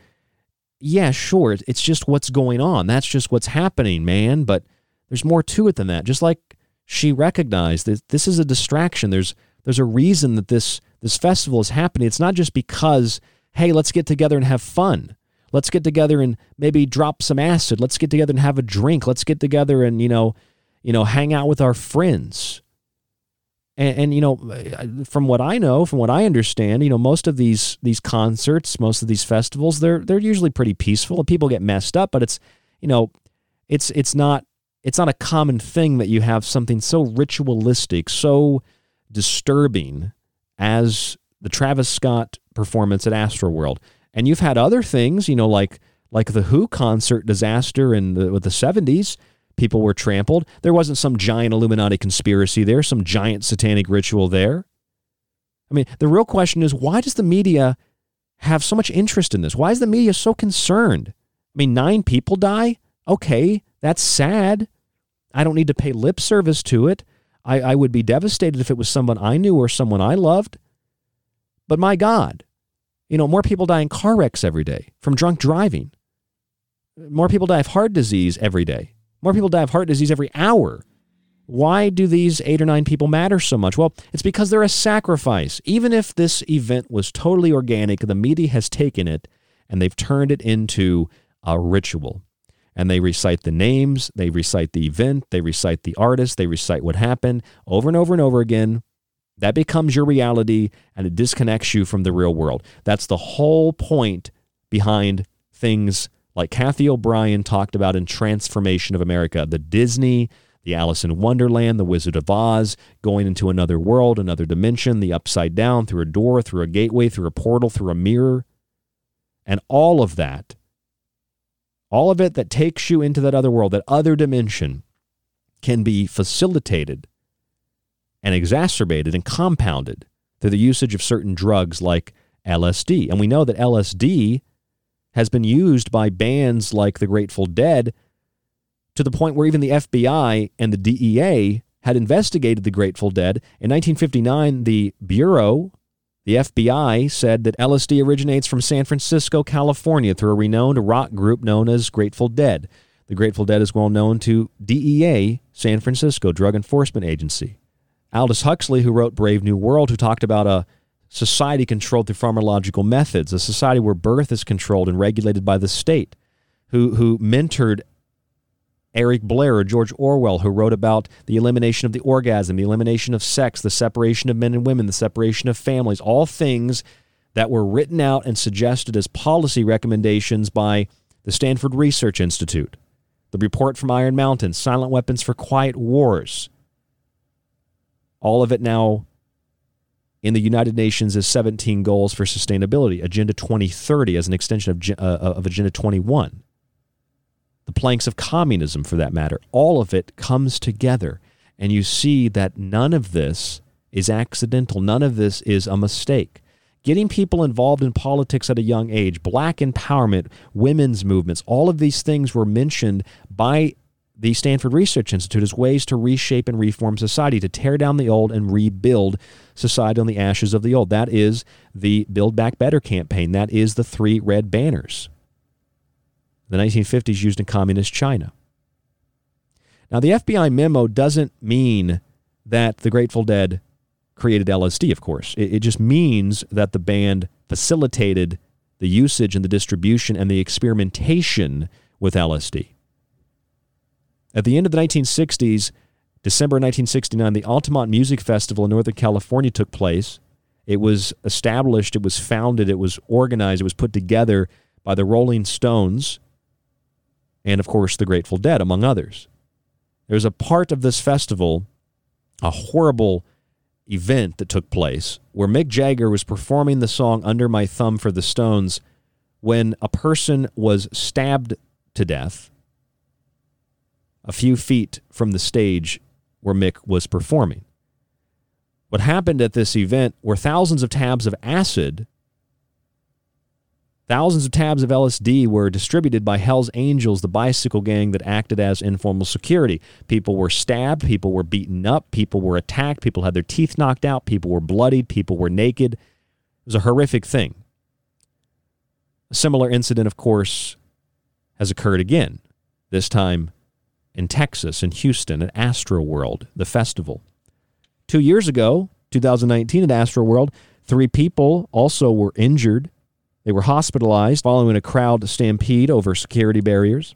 [SPEAKER 2] yeah, sure, it's just what's going on. That's just what's happening, man. But there's more to it than that. Just like she recognized that this is a distraction. There's there's a reason that this this festival is happening. It's not just because, hey, let's get together and have fun. Let's get together and maybe drop some acid. Let's get together and have a drink. Let's get together and, you know, you know, hang out with our friends. And, and, you know, from what I know, from what I understand, you know, most of these these concerts, most of these festivals, they're they're usually pretty peaceful. And people get messed up, but it's, you know, it's it's not it's not a common thing that you have something so ritualistic, so disturbing as the Travis Scott performance at Astroworld. And you've had other things, you know, like like the Who concert disaster in the with the 70s. People were trampled. There wasn't some giant Illuminati conspiracy there, some giant satanic ritual there. I mean, the real question is why does the media have so much interest in this? Why is the media so concerned? I mean, nine people die? Okay, that's sad. I don't need to pay lip service to it. I, I would be devastated if it was someone I knew or someone I loved. But my God, you know, more people die in car wrecks every day from drunk driving. More people die of heart disease every day. More people die of heart disease every hour. Why do these eight or nine people matter so much? Well, it's because they're a sacrifice. Even if this event was totally organic, the media has taken it and they've turned it into a ritual and they recite the names, they recite the event, they recite the artist, they recite what happened over and over and over again. That becomes your reality and it disconnects you from the real world. That's the whole point behind things like Kathy O'Brien talked about in Trance Formation of America, the Disney, the Alice in Wonderland, the Wizard of Oz, going into another world, another dimension, the upside down, through a door, through a gateway, through a portal, through a mirror. And all of that all of it that takes you into that other world, that other dimension, can be facilitated and exacerbated and compounded through the usage of certain drugs like LSD. And we know that LSD has been used by bands like the Grateful Dead to the point where even the FBI and the DEA had investigated the Grateful Dead. In 1959, the Bureau the FBI said that LSD originates from San Francisco, California, through a renowned rock group known as Grateful Dead. The Grateful Dead is well known to DEA, San Francisco Drug Enforcement Agency. Aldous Huxley, who wrote Brave New World, who talked about a society controlled through pharmacological methods, a society where birth is controlled and regulated by the state, who, who mentored Eric Blair or George Orwell, who wrote about the elimination of the orgasm, the elimination of sex, the separation of men and women, the separation of families, all things that were written out and suggested as policy recommendations by the Stanford Research Institute, the report from Iron Mountain, Silent Weapons for Quiet Wars. All of it now in the United Nations as 17 goals for sustainability, Agenda 2030 as an extension of, uh, of Agenda 21 the planks of communism for that matter. All of it comes together. And you see that none of this is accidental, none of this is a mistake. Getting people involved in politics at a young age, black empowerment, women's movements, all of these things were mentioned by the Stanford Research Institute as ways to reshape and reform society, to tear down the old and rebuild society on the ashes of the old. That is the Build Back Better campaign. That is the three red banners the 1950s used in communist China. Now, the FBI memo doesn't mean that the Grateful Dead created LSD, of course. It, it, just means that the band facilitated the usage and the distribution and the experimentation with LSD. At the end of the 1960s, December 1969, the Altamont Music Festival in Northern California took place. It was established, it was founded, it was organized, it was put together by the Rolling Stones and, of course, the Grateful Dead, among others. There's a part of this festival, a horrible event that took place, where Mick Jagger was performing the song Under My Thumb for the Stones when a person was stabbed to death a few feet from the stage where Mick was performing. What happened at this event were thousands of tabs of acid Thousands of tabs of LSD were distributed by Hell's Angels, the bicycle gang that acted as informal security. People were stabbed, people were beaten up, people were attacked, people had their teeth knocked out, people were bloodied, people were naked. It was a horrific thing. A similar incident, of course, has occurred again, this time in Texas, in Houston, at Astroworld, the festival. Two years ago, 2019, at Astroworld, three people also were injured they were hospitalized following a crowd stampede over security barriers.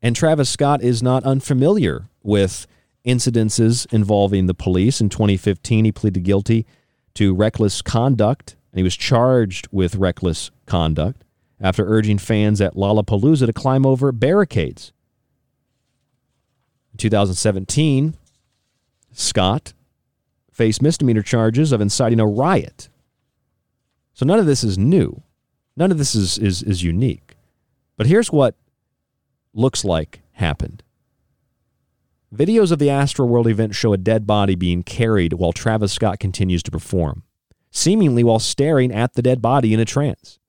[SPEAKER 2] And Travis Scott is not unfamiliar with incidences involving the police. In 2015, he pleaded guilty to reckless conduct, and he was charged with reckless conduct after urging fans at Lollapalooza to climb over barricades. In 2017, Scott faced misdemeanor charges of inciting a riot so none of this is new. None of this is, is, is unique. But here's what looks like happened. Videos of the Astroworld event show a dead body being carried while Travis Scott continues to perform, seemingly while staring at the dead body in a trance.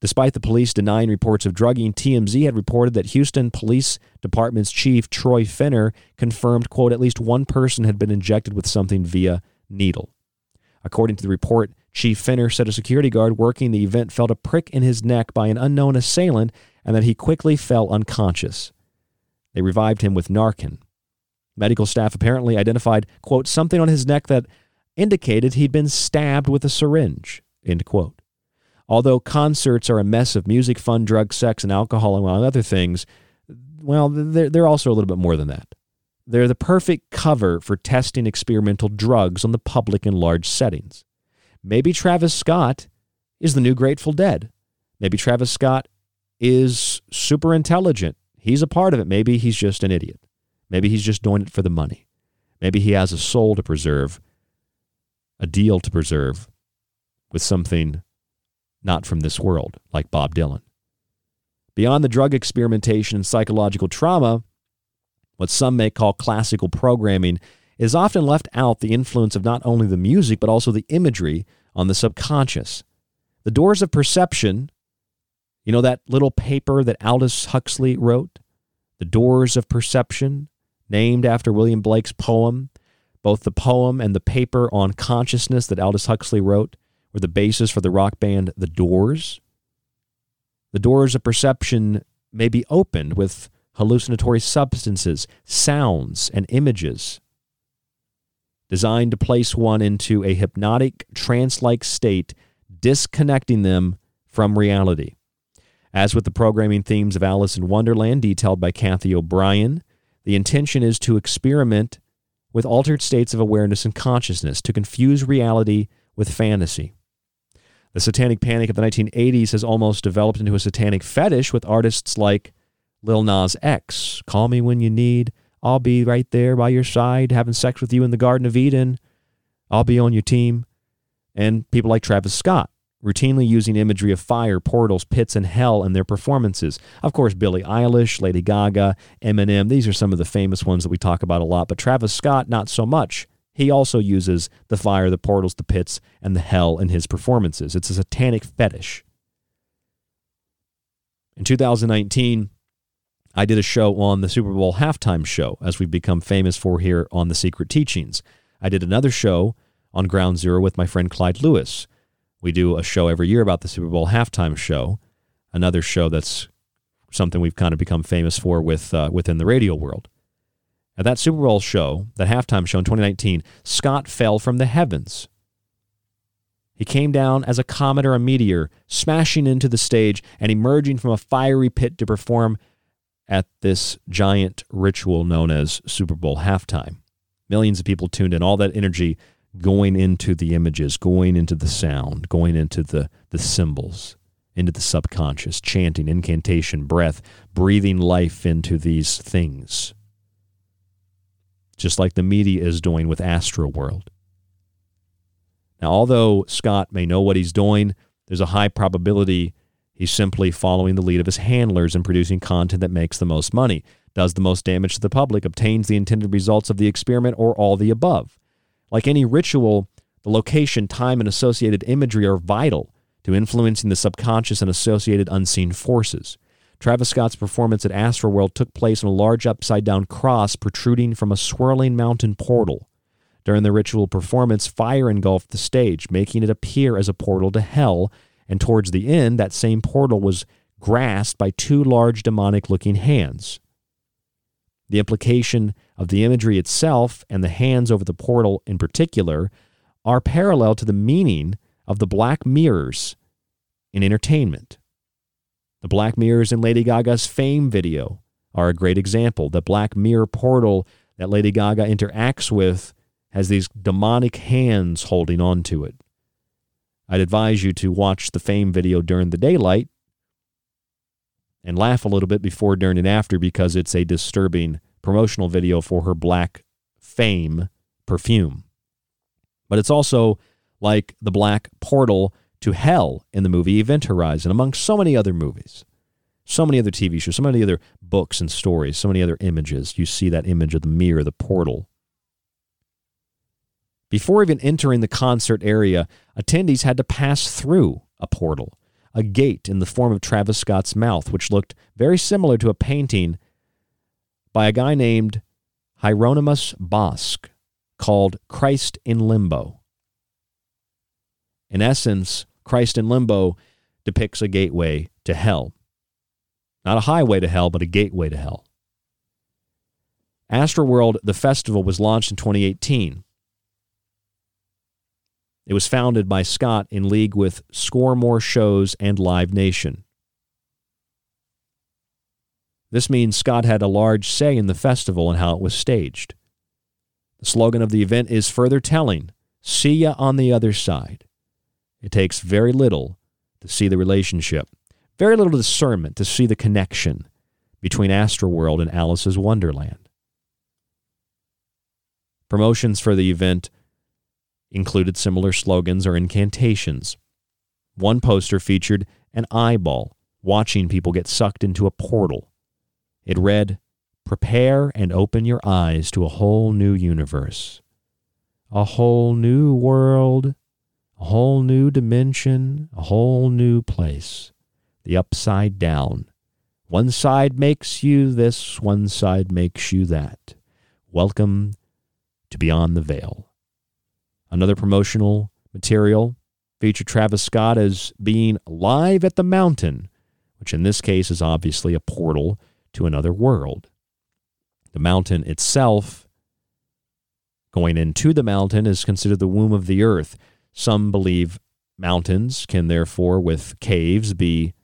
[SPEAKER 2] Despite the police denying reports of drugging, TMZ had reported that Houston Police Department's chief, Troy Finner, confirmed, quote, at least one person had been injected with something via needle. According to the report, Chief Finner said a security guard working the event felt a prick in his neck by an unknown assailant and that he quickly fell unconscious. They revived him with Narcan. Medical staff apparently identified, quote, something on his neck that indicated he'd been stabbed with a syringe, end quote. Although concerts are a mess of music, fun, drugs, sex, and alcohol, among other things, well, they're, they're also a little bit more than that. They're the perfect cover for testing experimental drugs on the public in large settings. Maybe Travis Scott is the new Grateful Dead. Maybe Travis Scott is super intelligent. He's a part of it. Maybe he's just an idiot. Maybe he's just doing it for the money. Maybe he has a soul to preserve, a deal to preserve with something not from this world, like Bob Dylan. Beyond the drug experimentation and psychological trauma, what some may call classical programming is often left out the influence of not only the music, but also the imagery on the subconscious. The Doors of Perception, you know that little paper that Aldous Huxley wrote? The Doors of Perception, named after William Blake's poem. Both the poem and the paper on consciousness that Aldous Huxley wrote were the basis for the rock band The Doors. The doors of perception may be opened with hallucinatory substances, sounds, and images designed to place one into a hypnotic, trance like state, disconnecting them from reality. As with the programming themes of Alice in Wonderland, detailed by Kathy O'Brien, the intention is to experiment with altered states of awareness and consciousness to confuse reality with fantasy. The satanic panic of the 1980s has almost developed into a satanic fetish with artists like Lil Nas X, Call Me When You Need, I'll be right there by your side, having sex with you in the Garden of Eden. I'll be on your team. And people like Travis Scott, routinely using imagery of fire, portals, pits, and hell in their performances. Of course, Billie Eilish, Lady Gaga, Eminem, these are some of the famous ones that we talk about a lot, but Travis Scott, not so much. He also uses the fire, the portals, the pits, and the hell in his performances. It's a satanic fetish. In 2019, I did a show on the Super Bowl halftime show, as we've become famous for here on The Secret Teachings. I did another show on Ground Zero with my friend Clyde Lewis. We do a show every year about the Super Bowl halftime show, another show that's something we've kind of become famous for with uh, within the radio world. At that Super Bowl show, that halftime show in 2019, Scott fell from the heavens. He came down as a comet or a meteor, smashing into the stage and emerging from a fiery pit to perform at this giant ritual known as Super Bowl halftime. Millions of people tuned in, all that energy going into the images, going into the sound, going into the, the symbols. into the subconscious, chanting, incantation, breath, breathing life into these things. Just like the media is doing with Astroworld. Now, although Scott may know what he's doing, there's a high probability he's simply following the lead of his handlers and producing content that makes the most money, does the most damage to the public, obtains the intended results of the experiment, or all the above. Like any ritual, the location, time, and associated imagery are vital to influencing the subconscious and associated unseen forces. Travis Scott's performance at Astroworld took place in a large upside down cross protruding from a swirling mountain portal. During the ritual performance, fire engulfed the stage, making it appear as a portal to hell, and towards the end, that same portal was grasped by two large demonic looking hands. The implication of the imagery itself and the hands over the portal in particular are parallel to the meaning of the black mirrors in entertainment. The black mirrors in Lady Gaga's fame video are a great example. The black mirror portal that Lady Gaga interacts with has these demonic hands holding on to it. I'd advise you to watch the fame video during the daylight and laugh a little bit before, during, and after because it's a disturbing promotional video for her black fame perfume. But it's also like the black portal to hell in the movie Event Horizon, among so many other movies, so many other TV shows, so many other books and stories, so many other images. You see that image of the mirror, the portal. Before even entering the concert area, attendees had to pass through a portal, a gate in the form of Travis Scott's mouth, which looked very similar to a painting by a guy named Hieronymus Bosch called Christ in Limbo. In essence, Christ in Limbo depicts a gateway to hell. Not a highway to hell, but a gateway to hell. Astroworld, the festival, was launched in 2018. It was founded by Scott in league with ScoreMore Shows and Live Nation. This means Scott had a large say in the festival and how it was staged. The slogan of the event is further telling See ya on the other side. It takes very little to see the relationship, very little discernment to see the connection between Astroworld and Alice's Wonderland. Promotions for the event included similar slogans or incantations. One poster featured an eyeball watching people get sucked into a portal. It read, Prepare and open your eyes to a whole new universe, a whole new world a whole new dimension, a whole new place. The upside down. One side makes you this, one side makes you that. Welcome to Beyond the Veil. Another promotional material featured Travis Scott as being live at the mountain, which in this case is obviously a portal to another world. The mountain itself, going into the mountain, is considered the womb of the earth. Some believe mountains can therefore, with caves, be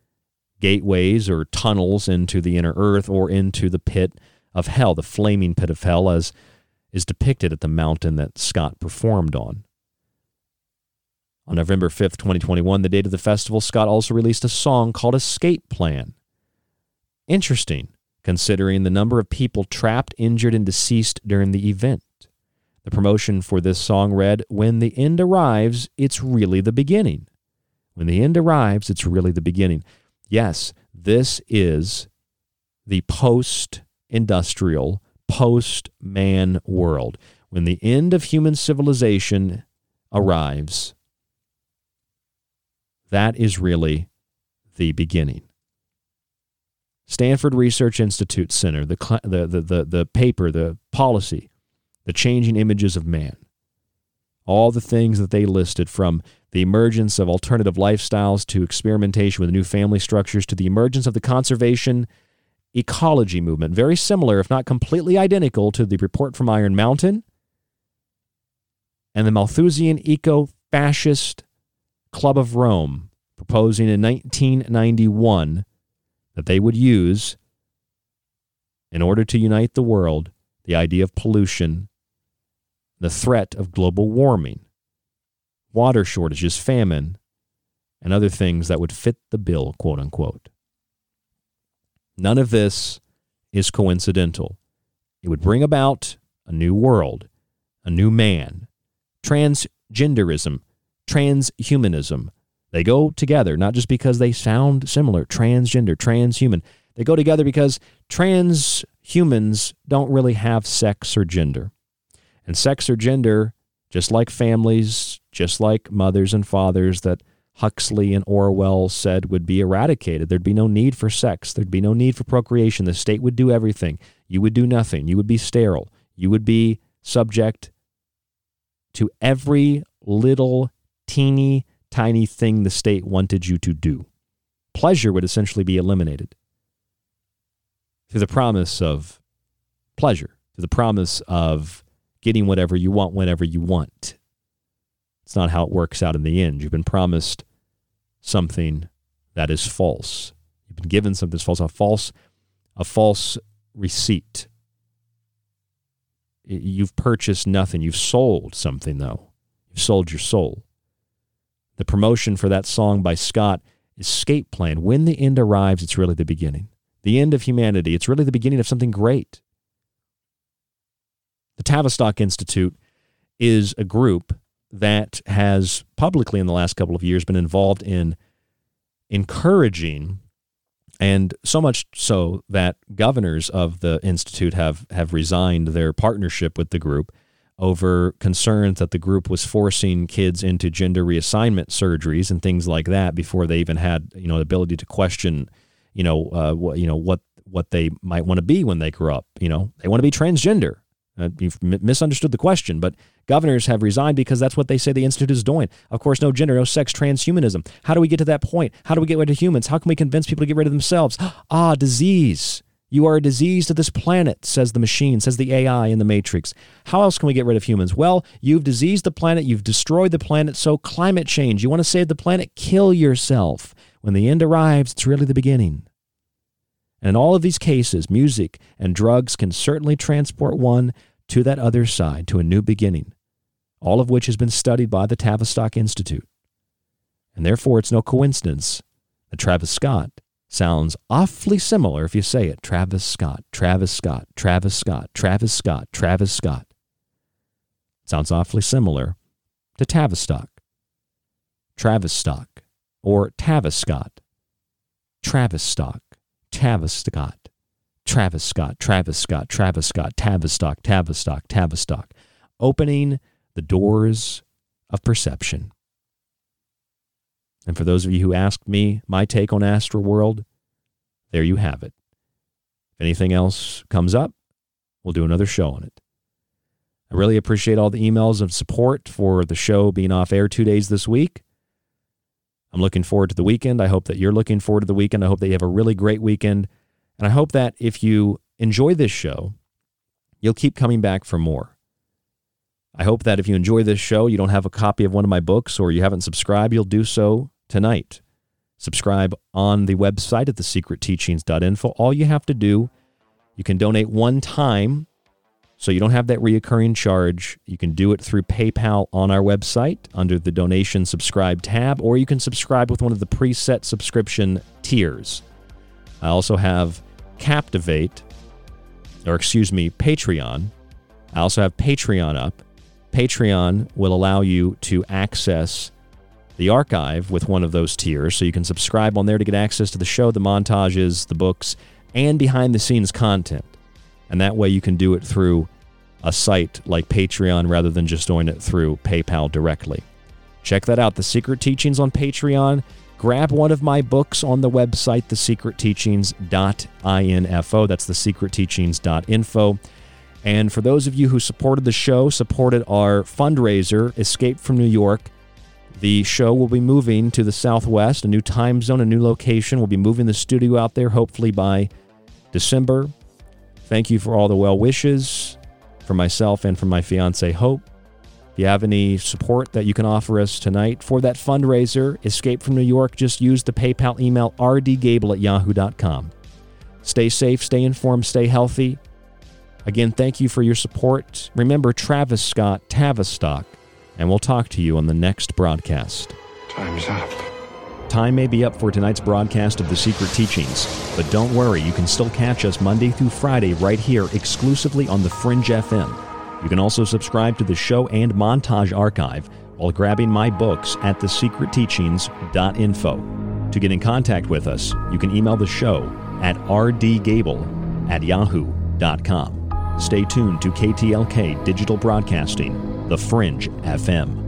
[SPEAKER 2] gateways or tunnels into the inner earth or into the pit of hell, the flaming pit of hell, as is depicted at the mountain that Scott performed on. On November 5th, 2021, the date of the festival, Scott also released a song called Escape Plan. Interesting, considering the number of people trapped, injured, and deceased during the event. The promotion for this song read When the end arrives, it's really the beginning. When the end arrives, it's really the beginning. Yes, this is the post industrial, post man world. When the end of human civilization arrives, that is really the beginning. Stanford Research Institute Center, the, the, the, the, the paper, the policy the changing images of man. All the things that they listed from the emergence of alternative lifestyles to experimentation with new family structures to the emergence of the conservation ecology movement, very similar, if not completely identical, to the report from Iron Mountain and the Malthusian eco fascist Club of Rome, proposing in 1991 that they would use, in order to unite the world, the idea of pollution the threat of global warming, water shortages, famine, and other things that would fit the bill, quote unquote. None of this is coincidental. It would bring about a new world, a new man. Transgenderism, transhumanism, they go together, not just because they sound similar transgender, transhuman. They go together because transhumans don't really have sex or gender. And sex or gender, just like families, just like mothers and fathers that Huxley and Orwell said would be eradicated. There'd be no need for sex. There'd be no need for procreation. The state would do everything. You would do nothing. You would be sterile. You would be subject to every little teeny tiny thing the state wanted you to do. Pleasure would essentially be eliminated through the promise of pleasure, through the promise of getting whatever you want whenever you want. It's not how it works out in the end. You've been promised something that is false. You've been given something that's false, a false, a false receipt. You've purchased nothing. You've sold something, though. You've sold your soul. The promotion for that song by Scott, is Escape Plan. When the end arrives, it's really the beginning. The end of humanity. It's really the beginning of something great. The Tavistock Institute is a group that has publicly in the last couple of years been involved in encouraging and so much so that governors of the institute have have resigned their partnership with the group over concerns that the group was forcing kids into gender reassignment surgeries and things like that before they even had you know the ability to question you know uh, what you know what what they might want to be when they grow up you know? They want to be transgender. Uh, you've m- misunderstood the question but governors have resigned because that's what they say the institute is doing of course no gender no sex transhumanism how do we get to that point how do we get rid of humans how can we convince people to get rid of themselves [GASPS] ah disease you are a disease to this planet, says the machine, says the AI in the Matrix. How else can we get rid of humans? Well, you've diseased the planet, you've destroyed the planet, so climate change. You want to save the planet? Kill yourself. When the end arrives, it's really the beginning. And in all of these cases, music and drugs can certainly transport one to that other side, to a new beginning, all of which has been studied by the Tavistock Institute. And therefore, it's no coincidence that Travis Scott sounds awfully similar if you say it Travis Scott, Travis Scott, Travis Scott, Travis Scott, Travis Scott. Sounds awfully similar to Tavistock, Travistock, or Tavistock, Travis Stock, Tavistock, Travis Scott, Travis Scott, Travis Scott, Tavistock, Tavistock, Tavistock, opening the doors of perception. And for those of you who asked me my take on Astroworld, there you have it. If anything else comes up, we'll do another show on it. I really appreciate all the emails of support for the show being off air two days this week. I'm looking forward to the weekend. I hope that you're looking forward to the weekend. I hope that you have a really great weekend. And I hope that if you enjoy this show, you'll keep coming back for more. I hope that if you enjoy this show, you don't have a copy of one of my books or you haven't subscribed, you'll do so tonight. Subscribe on the website at thesecretteachings.info. All you have to do, you can donate one time so you don't have that reoccurring charge. You can do it through PayPal on our website under the donation subscribe tab, or you can subscribe with one of the preset subscription tiers. I also have Captivate, or excuse me, Patreon. I also have Patreon up. Patreon will allow you to access the archive with one of those tiers. So you can subscribe on there to get access to the show, the montages, the books, and behind the scenes content. And that way you can do it through a site like Patreon rather than just doing it through PayPal directly. Check that out, The Secret Teachings on Patreon. Grab one of my books on the website, thesecretteachings.info. That's thesecretteachings.info. And for those of you who supported the show, supported our fundraiser, Escape from New York, the show will be moving to the southwest, a new time zone, a new location. We'll be moving the studio out there hopefully by December. Thank you for all the well wishes for myself and for my fiance Hope. If you have any support that you can offer us tonight for that fundraiser, Escape from New York, just use the PayPal email rdgable at yahoo.com. Stay safe, stay informed, stay healthy. Again, thank you for your support. Remember Travis Scott, Tavistock and we'll talk to you on the next broadcast.
[SPEAKER 29] Time's up.
[SPEAKER 2] Time may be up for tonight's broadcast of The Secret Teachings, but don't worry, you can still catch us Monday through Friday right here exclusively on The Fringe FM. You can also subscribe to the show and montage archive while grabbing my books at thesecretteachings.info. To get in contact with us, you can email the show at rdgable at yahoo.com. Stay tuned to KTLK Digital Broadcasting, The Fringe FM.